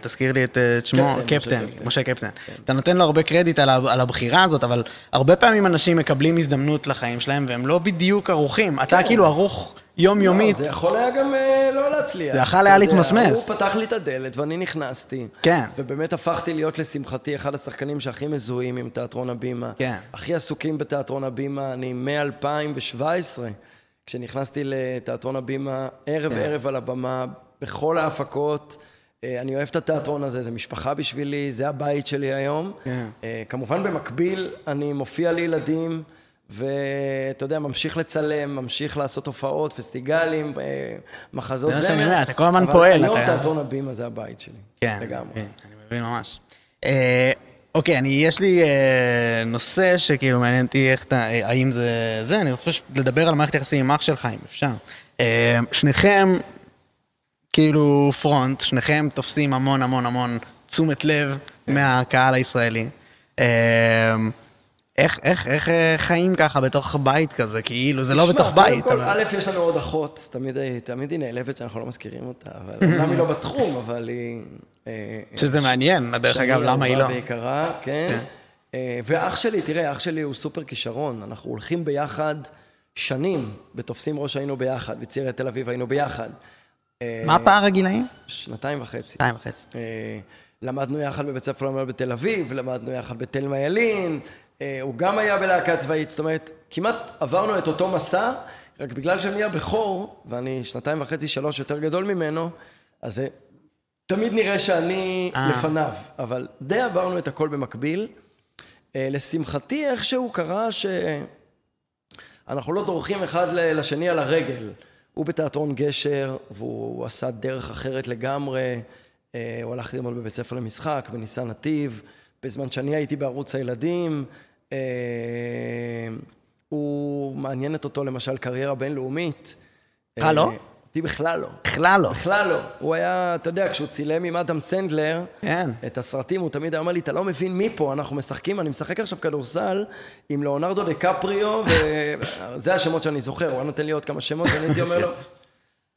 Speaker 2: תזכיר לי את אה, שמו,
Speaker 1: קפטן, משה
Speaker 2: קפטן,
Speaker 1: קפטן.
Speaker 2: אתה נותן לו הרבה קרדיט על הבחירה הזאת, אבל הרבה פעמים אנשים מקבלים הזדמנות לחיים שלהם והם לא בדיוק ערוכים. אתה כאילו ערוך יומיומית.
Speaker 1: לא, זה יכול היה גם אה, לא להצליח.
Speaker 2: זה יכול היה להתמסמס.
Speaker 1: הוא פתח לי את הדלת ואני נכנסתי.
Speaker 2: כן.
Speaker 1: ובאמת הפכתי להיות לשמחתי אחד השחקנים שהכי מזוהים עם תיאטרון הבימה.
Speaker 2: כן.
Speaker 1: הכי עסוקים בתיאטרון הבימה, אני מ-2017, כשנכנסתי לתיאטרון הבימה, ערב
Speaker 2: כן.
Speaker 1: ערב על הבמה, בכל ההפקות. אה, אני אוהב את התיאטרון הזה, זה משפחה בשבילי, זה הבית שלי היום.
Speaker 2: כן.
Speaker 1: אה, כמובן במקביל, אני מופיע לילדים, ואתה יודע, ממשיך לצלם, ממשיך לעשות הופעות, פסטיגלים, אה, מחזות
Speaker 2: זה
Speaker 1: זמר.
Speaker 2: מה שאני אומר, אתה כל הזמן
Speaker 1: אבל
Speaker 2: פועל,
Speaker 1: היום
Speaker 2: אתה-
Speaker 1: תיאטרון הבימה זה הבית שלי.
Speaker 2: כן,
Speaker 1: לגמרי.
Speaker 2: כן, אני מבין ממש. אה, אוקיי, אני, יש לי אה, נושא שכאילו מעניין אותי איך אתה, אה, האם זה זה, אני רוצה פשוט לדבר על מערכת יחסים עם אח שלך, אם אפשר. אה, שניכם, כאילו פרונט, שניכם תופסים המון המון המון תשומת לב מהקהל הישראלי. אה, איך, איך, איך אה, חיים ככה בתוך בית כזה? כאילו, זה לא בתוך
Speaker 1: קודם
Speaker 2: בית,
Speaker 1: כל,
Speaker 2: אבל...
Speaker 1: א', יש לנו עוד אחות, תמיד, תמיד היא נעלבת שאנחנו לא מזכירים אותה, אבל אומנם היא לא בתחום, אבל היא... אה,
Speaker 2: שזה מעניין, דרך אגב, למה היא לא?
Speaker 1: ויקרה, כן. אה, ואח שלי, תראה, אח שלי הוא סופר כישרון. אנחנו הולכים ביחד שנים, בתופסים ראש היינו ביחד, בצירי תל אביב היינו ביחד. אה,
Speaker 2: מה פער הגילאים?
Speaker 1: שנתיים וחצי.
Speaker 2: שתיים וחצי.
Speaker 1: אה, למדנו יחד בבית ספר למד בתל אביב, למדנו יחד בתלמה ילין, אה, הוא גם היה בלהקה צבאית, זאת אומרת, כמעט עברנו את אותו מסע, רק בגלל שאני הבכור, ואני שנתיים וחצי, שלוש יותר גדול ממנו, אז זה תמיד נראה שאני
Speaker 2: אה.
Speaker 1: לפניו, אבל די עברנו את הכל במקביל. אה, לשמחתי, איכשהו קרה שאנחנו לא דורכים אחד לשני על הרגל. הוא בתיאטרון גשר, והוא עשה דרך אחרת לגמרי. אה, הוא הלך ללמוד בבית ספר למשחק, בניסן נתיב, בזמן שאני הייתי בערוץ הילדים. אה, הוא מעניינת אותו למשל קריירה בינלאומית.
Speaker 2: אה, לא?
Speaker 1: אותי בכלל לא.
Speaker 2: בכלל לא.
Speaker 1: בכלל לא. הוא היה, אתה יודע, כשהוא צילם עם אדם סנדלר,
Speaker 2: כן.
Speaker 1: את הסרטים, הוא תמיד היה אומר לי, אתה לא מבין מי פה, אנחנו משחקים, אני משחק עכשיו כדורסל עם ליאונרדו דקפריו, וזה השמות שאני זוכר, הוא היה נותן לי עוד כמה שמות, ואני הייתי אומר לו,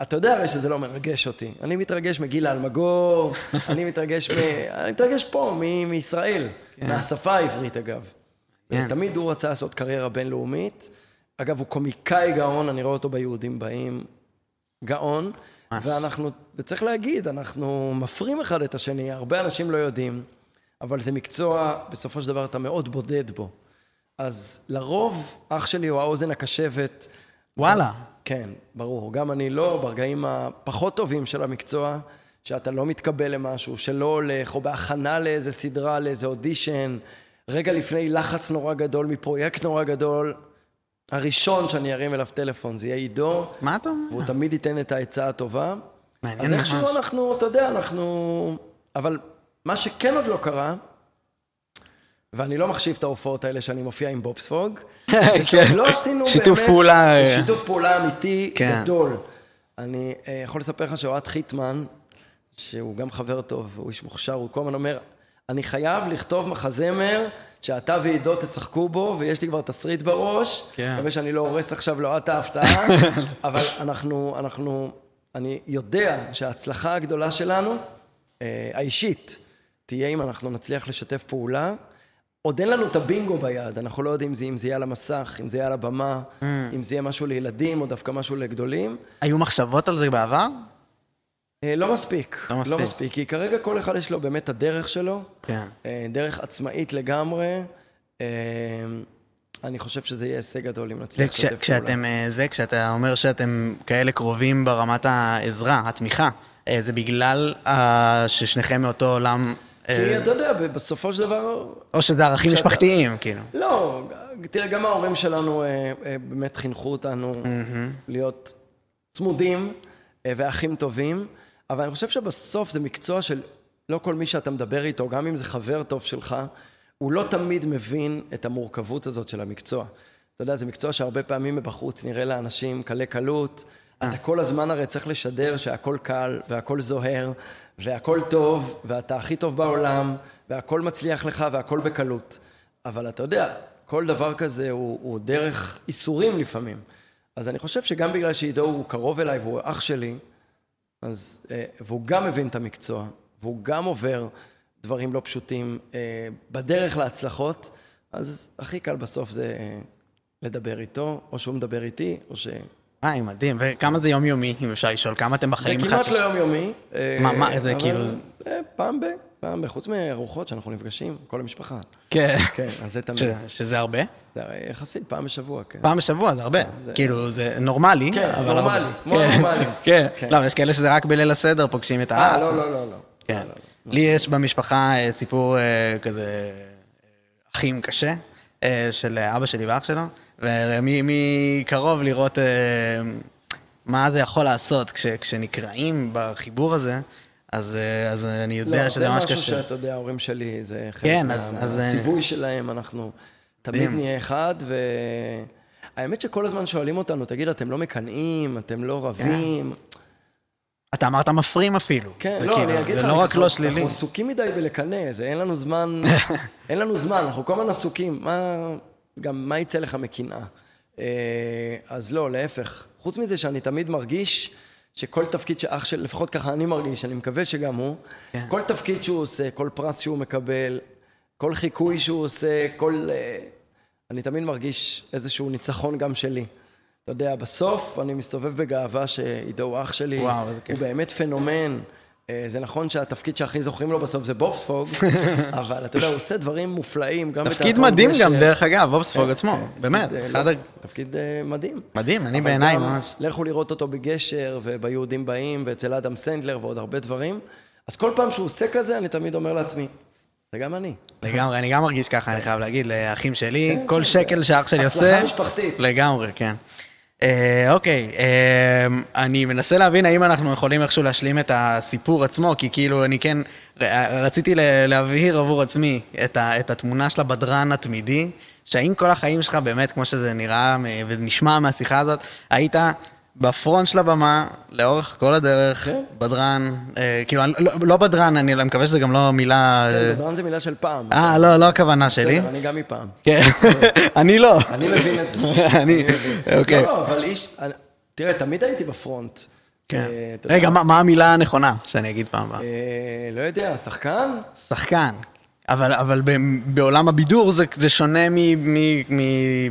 Speaker 1: אתה יודע הרי שזה לא מרגש אותי. אני מתרגש מגילה אלמגור, אני מתרגש מ... אני מתרגש פה, מ- מישראל, מהשפה העברית אגב.
Speaker 2: כן.
Speaker 1: תמיד הוא רצה לעשות קריירה בינלאומית. אגב, הוא קומיקאי גאון, אני רואה אותו ביהודים באים. גאון. ואנחנו, וצריך להגיד, אנחנו מפרים אחד את השני, הרבה אנשים לא יודעים, אבל זה מקצוע, בסופו של דבר אתה מאוד בודד בו. אז לרוב, אח שלי הוא האוזן הקשבת.
Speaker 2: וואלה.
Speaker 1: כן, ברור. גם אני לא, ברגעים הפחות טובים של המקצוע, שאתה לא מתקבל למשהו, שלא הולך, או בהכנה לאיזה סדרה, לאיזה אודישן, רגע לפני לחץ נורא גדול מפרויקט נורא גדול, הראשון שאני ארים אליו טלפון זה יהיה עידו,
Speaker 2: מה אתה אומר?
Speaker 1: והוא תמיד ייתן את העצה הטובה.
Speaker 2: מעניין
Speaker 1: אז איכשהו. אנחנו, אתה יודע, אנחנו... אבל מה שכן עוד לא קרה, ואני לא מחשיב את ההופעות האלה שאני מופיע עם בובספוג, שעוד לא עשינו
Speaker 2: כן. שיתוף
Speaker 1: באמת-
Speaker 2: פעולה, אה.
Speaker 1: שיתוף פעולה אמיתי
Speaker 2: כן.
Speaker 1: גדול. אני אה, יכול לספר לך שאוהד חיטמן, שהוא גם חבר טוב, הוא איש מוכשר, הוא כל הזמן אומר, אני חייב לכתוב מחזמר שאתה ועידו תשחקו בו, ויש לי כבר תסריט בראש.
Speaker 2: כן.
Speaker 1: מקווה שאני לא הורס עכשיו לאוהד את ההפתעה, אבל אנחנו, אנחנו, אני יודע שההצלחה הגדולה שלנו, אה, האישית, תהיה אם אנחנו נצליח לשתף פעולה. עוד אין לנו את הבינגו ביד, אנחנו לא יודעים אם זה- יהיה על המסך, אם זה יהיה על הבמה,
Speaker 2: Mm.
Speaker 1: אם זה יהיה משהו לילדים או דווקא משהו לגדולים.
Speaker 2: היו מחשבות על זה בעבר?
Speaker 1: אה, לא מספיק.
Speaker 2: לא מספיק.
Speaker 1: לא מספיק, כי כרגע כל אחד יש לו באמת את הדרך שלו,
Speaker 2: כן.
Speaker 1: אה, דרך עצמאית לגמרי. אה, אני חושב שזה יהיה הישג גדול אם נצליח לשתף פעולה.
Speaker 2: וכשאתם, אה, זה, כשאתה אומר שאתם כאלה קרובים ברמת העזרה, התמיכה, זה בגלל ששניכם מאותו עולם,
Speaker 1: כי אתה יודע, בסופו של דבר,
Speaker 2: או שזה ערכים משפחתיים, כאילו.
Speaker 1: לא, תראה, גם ההורים שלנו אה, אה, באמת חינכו אותנו להיות צמודים אה, ואחים טובים, אבל אני חושב שבסוף זה מקצוע של לא כל מי שאתה מדבר איתו, גם אם זה חבר טוב שלך, הוא לא תמיד מבין את המורכבות הזאת של המקצוע. אתה יודע, זה מקצוע שהרבה פעמים מבחוץ נראה לאנשים קלי קלות. אתה כל הזמן הרי צריך לשדר שהכל קל, והכל זוהר, והכל טוב, ואתה הכי טוב בעולם, והכל מצליח לך, והכל בקלות. אבל אתה יודע, כל דבר כזה הוא, הוא דרך איסורים לפעמים. אז אני חושב שגם בגלל שעידו הוא קרוב אליי והוא אח שלי, אז, אה, והוא גם מבין את המקצוע, והוא גם עובר דברים לא פשוטים אה, בדרך להצלחות, אז הכי קל בסוף זה אה, לדבר איתו, או שהוא מדבר איתי, או ש...
Speaker 2: וואי, מדהים. וכמה זה יומיומי, אם אפשר לשאול? כמה אתם
Speaker 1: זה
Speaker 2: בחיים אחד
Speaker 1: כמעט
Speaker 2: של-
Speaker 1: לא יומיומי. אה,
Speaker 2: מה- מה, זה
Speaker 1: אבל,
Speaker 2: כאילו-
Speaker 1: אה, פעם ב... פעם ב... חוץ מארוחות שאנחנו נפגשים, כל המשפחה.
Speaker 2: כן.
Speaker 1: כן, אז זה תמיד.
Speaker 2: ש- שזה הרבה?
Speaker 1: זה יחסית פעם בשבוע, כן.
Speaker 2: פעם בשבוע זה הרבה. כאילו, זה נורמלי.
Speaker 1: כן, נורמלי,
Speaker 2: כן,
Speaker 1: נורמלי.
Speaker 2: כן.
Speaker 1: כן.
Speaker 2: לא, יש כאלה שזה רק בליל הסדר פוגשים את האח.
Speaker 1: אה, לא, לא, לא, לא.
Speaker 2: כן. לי יש במשפחה אה, סיפור אה, כזה אה, אחים קשה, אה, של אבא שלי ואח שלו, ומקרוב לראות אה, מה זה יכול לעשות כש- כשנקרעים בחיבור הזה, אז אה, אז אני יודע
Speaker 1: לא,
Speaker 2: שזה
Speaker 1: זה
Speaker 2: ממש
Speaker 1: משהו
Speaker 2: קשה.
Speaker 1: שאתה יודע, ההורים שלי, זה חלק
Speaker 2: כן,
Speaker 1: מה-
Speaker 2: אז- אז, אה,
Speaker 1: מהציווי שלהם, אנחנו תמיד
Speaker 2: מדהים.
Speaker 1: נהיה אחד, והאמת שכל הזמן שואלים אותנו, תגיד, אתם לא מקנאים, אתם לא רבים?
Speaker 2: אתה אמרת מפרים אפילו.
Speaker 1: כן,
Speaker 2: זה
Speaker 1: לא,
Speaker 2: כאילו,
Speaker 1: אני אגיד לך,
Speaker 2: זה לא רק לא שלילי.
Speaker 1: אנחנו עסוקים מדי בלקנא, זה אין לנו זמן, אין לנו זמן, אנחנו כל הזמן עסוקים, מה, גם מה יצא לך מקנאה? אה, אז לא, להפך. חוץ מזה שאני תמיד מרגיש שכל תפקיד שאח של, לפחות ככה אני מרגיש, אני מקווה שגם הוא,
Speaker 2: כן.
Speaker 1: כל תפקיד שהוא עושה, כל פרס שהוא מקבל, כל חיקוי שהוא עושה, כל... אה, אני תמיד מרגיש איזשהו ניצחון גם שלי. אתה יודע, בסוף אני מסתובב בגאווה שעידו אח שלי.
Speaker 2: וואו.
Speaker 1: הוא באמת פנומן. אה, זה נכון שהתפקיד שהכי זוכרים לו בסוף זה בובספוג, אבל אתה יודע, הוא עושה דברים מופלאים, גם
Speaker 2: תפקיד
Speaker 1: בתיאטרון
Speaker 2: מדהים
Speaker 1: גשר.
Speaker 2: גם, דרך אגב, בובספוג
Speaker 1: כן,
Speaker 2: עצמו,
Speaker 1: כן,
Speaker 2: באמת,
Speaker 1: תפקיד, אה, לא. תפקיד אה, מדהים.
Speaker 2: מדהים, אני בעיניי ממש.
Speaker 1: לכו לראות אותו בגשר, וביהודים באים, ואצל אדם סנדלר ועוד הרבה דברים. אז כל פעם שהוא עושה כזה, אני תמיד אומר לעצמי, זה גם אני.
Speaker 2: לגמרי, אני גם מרגיש ככה, אני חייב להגיד, לאחים שלי, כל שקל שאח שלי עושה...
Speaker 1: הצלחה משפחתית.
Speaker 2: לגמרי, כן. אה, אוקיי, אה, אני מנסה להבין האם אנחנו יכולים איכשהו להשלים את הסיפור עצמו, כי כאילו אני כן, ר- רציתי להבהיר עבור עצמי את, ה, את התמונה של הבדרן התמידי, שהאם כל החיים שלך באמת, כמו שזה נראה מ- ונשמע מהשיחה הזאת, היית בפרונט של הבמה, לאורך כל הדרך,
Speaker 1: כן.
Speaker 2: בדרן, אה, כאילו, לא, לא בדרן, אני מקווה שזה גם לא מילה... אה,
Speaker 1: בדרן זה מילה של פעם.
Speaker 2: אה, לא, לא הכוונה שלי.
Speaker 1: בסדר, אני גם מפעם.
Speaker 2: כן, אני לא.
Speaker 1: אני מבין את זה.
Speaker 2: אני. אוקיי.
Speaker 1: לא, אבל איש... תראה, תמיד הייתי בפרונט.
Speaker 2: כן.
Speaker 1: אה,
Speaker 2: רגע, מה המילה הנכונה שאני אגיד פעם הבאה?
Speaker 1: אה, לא יודע, שחקן?
Speaker 2: שחקן. אבל, אבל ב- בעולם הבידור זה, זה שונה מ... מ, מ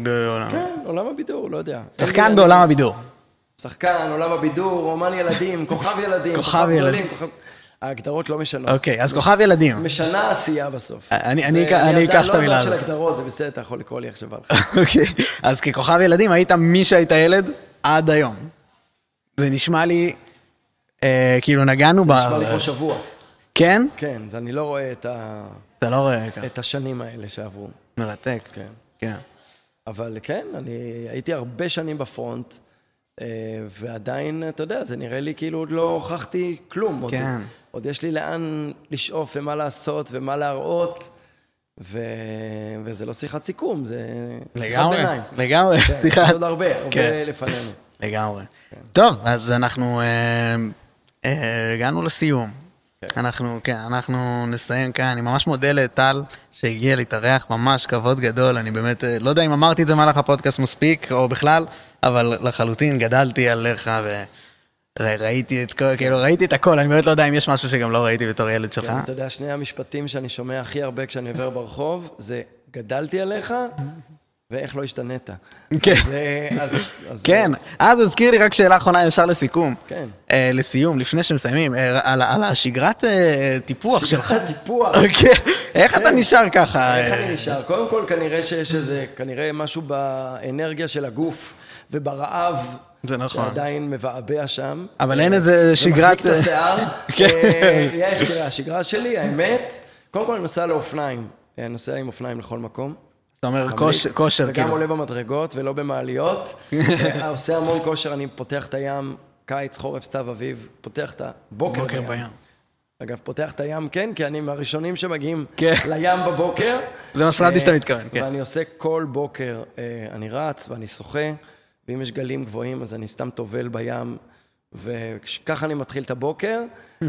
Speaker 2: בעולם...
Speaker 1: כן, עולם הבידור, לא יודע.
Speaker 2: שחקן בעולם הבידור.
Speaker 1: שחקן, עולם הבידור, אומן ילדים, כוכב ילדים.
Speaker 2: כוכב ילדים.
Speaker 1: ההגדרות לא משנות.
Speaker 2: אוקיי, אז כוכב ילדים.
Speaker 1: משנה עשייה בסוף.
Speaker 2: אני-
Speaker 1: זה-
Speaker 2: אני אקח- אני
Speaker 1: עדיין
Speaker 2: את
Speaker 1: לא
Speaker 2: המילה
Speaker 1: אדם של
Speaker 2: הזאת.
Speaker 1: הגדרות, זה בסדר, אתה יכול לקרוא לי איך שבא לך.
Speaker 2: אוקיי. אז ככוכב ילדים היית מי שהיית ילד עד היום. זה נשמע לי... אה, כאילו נגענו ב...
Speaker 1: נשמע לי כמו שבוע.
Speaker 2: כן?
Speaker 1: כן, אז אני לא רואה את ה-
Speaker 2: אתה לא רואה ככה.
Speaker 1: את השנים האלה שעברו.
Speaker 2: מרתק.
Speaker 1: כן.
Speaker 2: כן.
Speaker 1: אבל כן, אני הייתי הרבה שנים בפרונט, אה, ועדיין, אתה יודע, זה נראה לי כאילו עוד לא הוכחתי כלום. עוד-
Speaker 2: כן.
Speaker 1: עוד יש לי לאן לשאוף ומה לעשות ומה להראות, ו... וזה לא שיחת סיכום, זה שיחת
Speaker 2: לגמרי,
Speaker 1: ביניים.
Speaker 2: לגמרי,
Speaker 1: כן,
Speaker 2: שיחת...
Speaker 1: יש עוד הרבה, הרבה
Speaker 2: כן.
Speaker 1: לפנינו.
Speaker 2: לגמרי. טוב, אז אנחנו אה, אה, הגענו לסיום.
Speaker 1: כן.
Speaker 2: אנחנו, כן, אנחנו נסיים כאן. אני ממש מודה לטל שהגיע להתארח, ממש כבוד גדול. אני באמת, אה, לא יודע אם אמרתי את זה במהלך הפודקאסט מספיק, או בכלל, אבל לחלוטין גדלתי עליך וראיתי את כל, כאילו, ראיתי את הכל. אני באמת לא יודע אם יש משהו שגם לא ראיתי בתור ילד שלך.
Speaker 1: כן, אתה יודע, שני המשפטים שאני שומע הכי הרבה כשאני עובר ברחוב, זה גדלתי עליך, ואיך לא השתנית.
Speaker 2: כן.
Speaker 1: אז- אז-
Speaker 2: כן, אז הזכיר לי רק שאלה אחרונה ישר לסיכום.
Speaker 1: כן.
Speaker 2: אה, לסיום, לפני שמסיימים, אה, על, השגרת אה, טיפוח שלך.
Speaker 1: שגרת טיפוח.
Speaker 2: אוקיי, איך אתה
Speaker 1: כן.
Speaker 2: נשאר ככה?
Speaker 1: איך
Speaker 2: אה,
Speaker 1: אני נשאר? קודם כל, כנראה שיש איזה, כנראה משהו באנרגיה של הגוף וברעב.
Speaker 2: זה נכון.
Speaker 1: שעדיין מבעבע שם.
Speaker 2: אבל אין איזה שגרת-
Speaker 1: ומחזיק את השיער.
Speaker 2: כן.
Speaker 1: אה, יש, תראה, השגרה שלי, האמת, קודם כל אני נוסע לאופניים. אני נוסע עם אופניים לכל מקום.
Speaker 2: אתה אומר כושר, כושר,
Speaker 1: וגם
Speaker 2: כאילו.
Speaker 1: עולה במדרגות ולא במעליות. אה, עושה המון כושר, אני פותח את הים, קיץ, חורף, סתיו, אביב, פותח את הבוקר
Speaker 2: בוקר
Speaker 1: בים. אגב, פותח את הים, כן, כי אני מהראשונים שמגיעים
Speaker 2: כן.
Speaker 1: לים בבוקר.
Speaker 2: זה מה שחשבתי שאתה
Speaker 1: אה,
Speaker 2: מתכוון, כן.
Speaker 1: ואני עושה כל בוקר, אה, אני רץ ואני שוחה, ואם יש גלים גבוהים, אז אני סתם טובל בים, וככה אני מתחיל את הבוקר.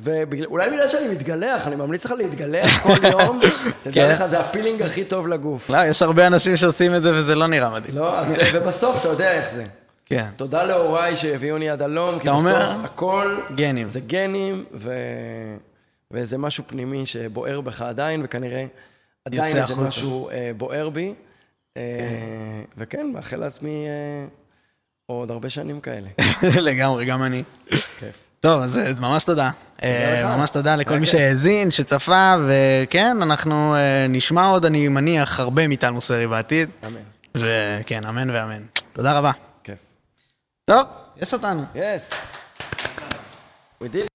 Speaker 1: ואולי בגלל שאני מתגלח, אני ממליץ לך להתגלח כל יום,
Speaker 2: כן.
Speaker 1: תדע לך, זה הפילינג הכי טוב לגוף.
Speaker 2: לא, יש הרבה אנשים שעושים את זה וזה לא נראה מדהים.
Speaker 1: לא, אז, ובסוף אתה יודע איך זה.
Speaker 2: כן.
Speaker 1: תודה להוריי שהביאוני עד הלום, כי? בסוף הכל...
Speaker 2: גנים.
Speaker 1: זה גנים. וזה משהו פנימי שבוער בך עדיין, וכנראה עדיין
Speaker 2: החוצה.
Speaker 1: משהו אה, בוער בי. אה, וכן, מאחל לעצמי אה, עוד הרבה שנים כאלה.
Speaker 2: לגמרי, גם אני.
Speaker 1: כיף.
Speaker 2: טוב, אז אה, ממש תודה. ממש תודה לכל מי. שהאזין, שצפה, וכן, אנחנו נשמע עוד, אני מניח, הרבה מטל מוסרי בעתיד.
Speaker 1: אמן.
Speaker 2: וכן, אמן ואמן. תודה רבה.
Speaker 1: כיף.
Speaker 2: טוב, יש אותנו.
Speaker 1: We did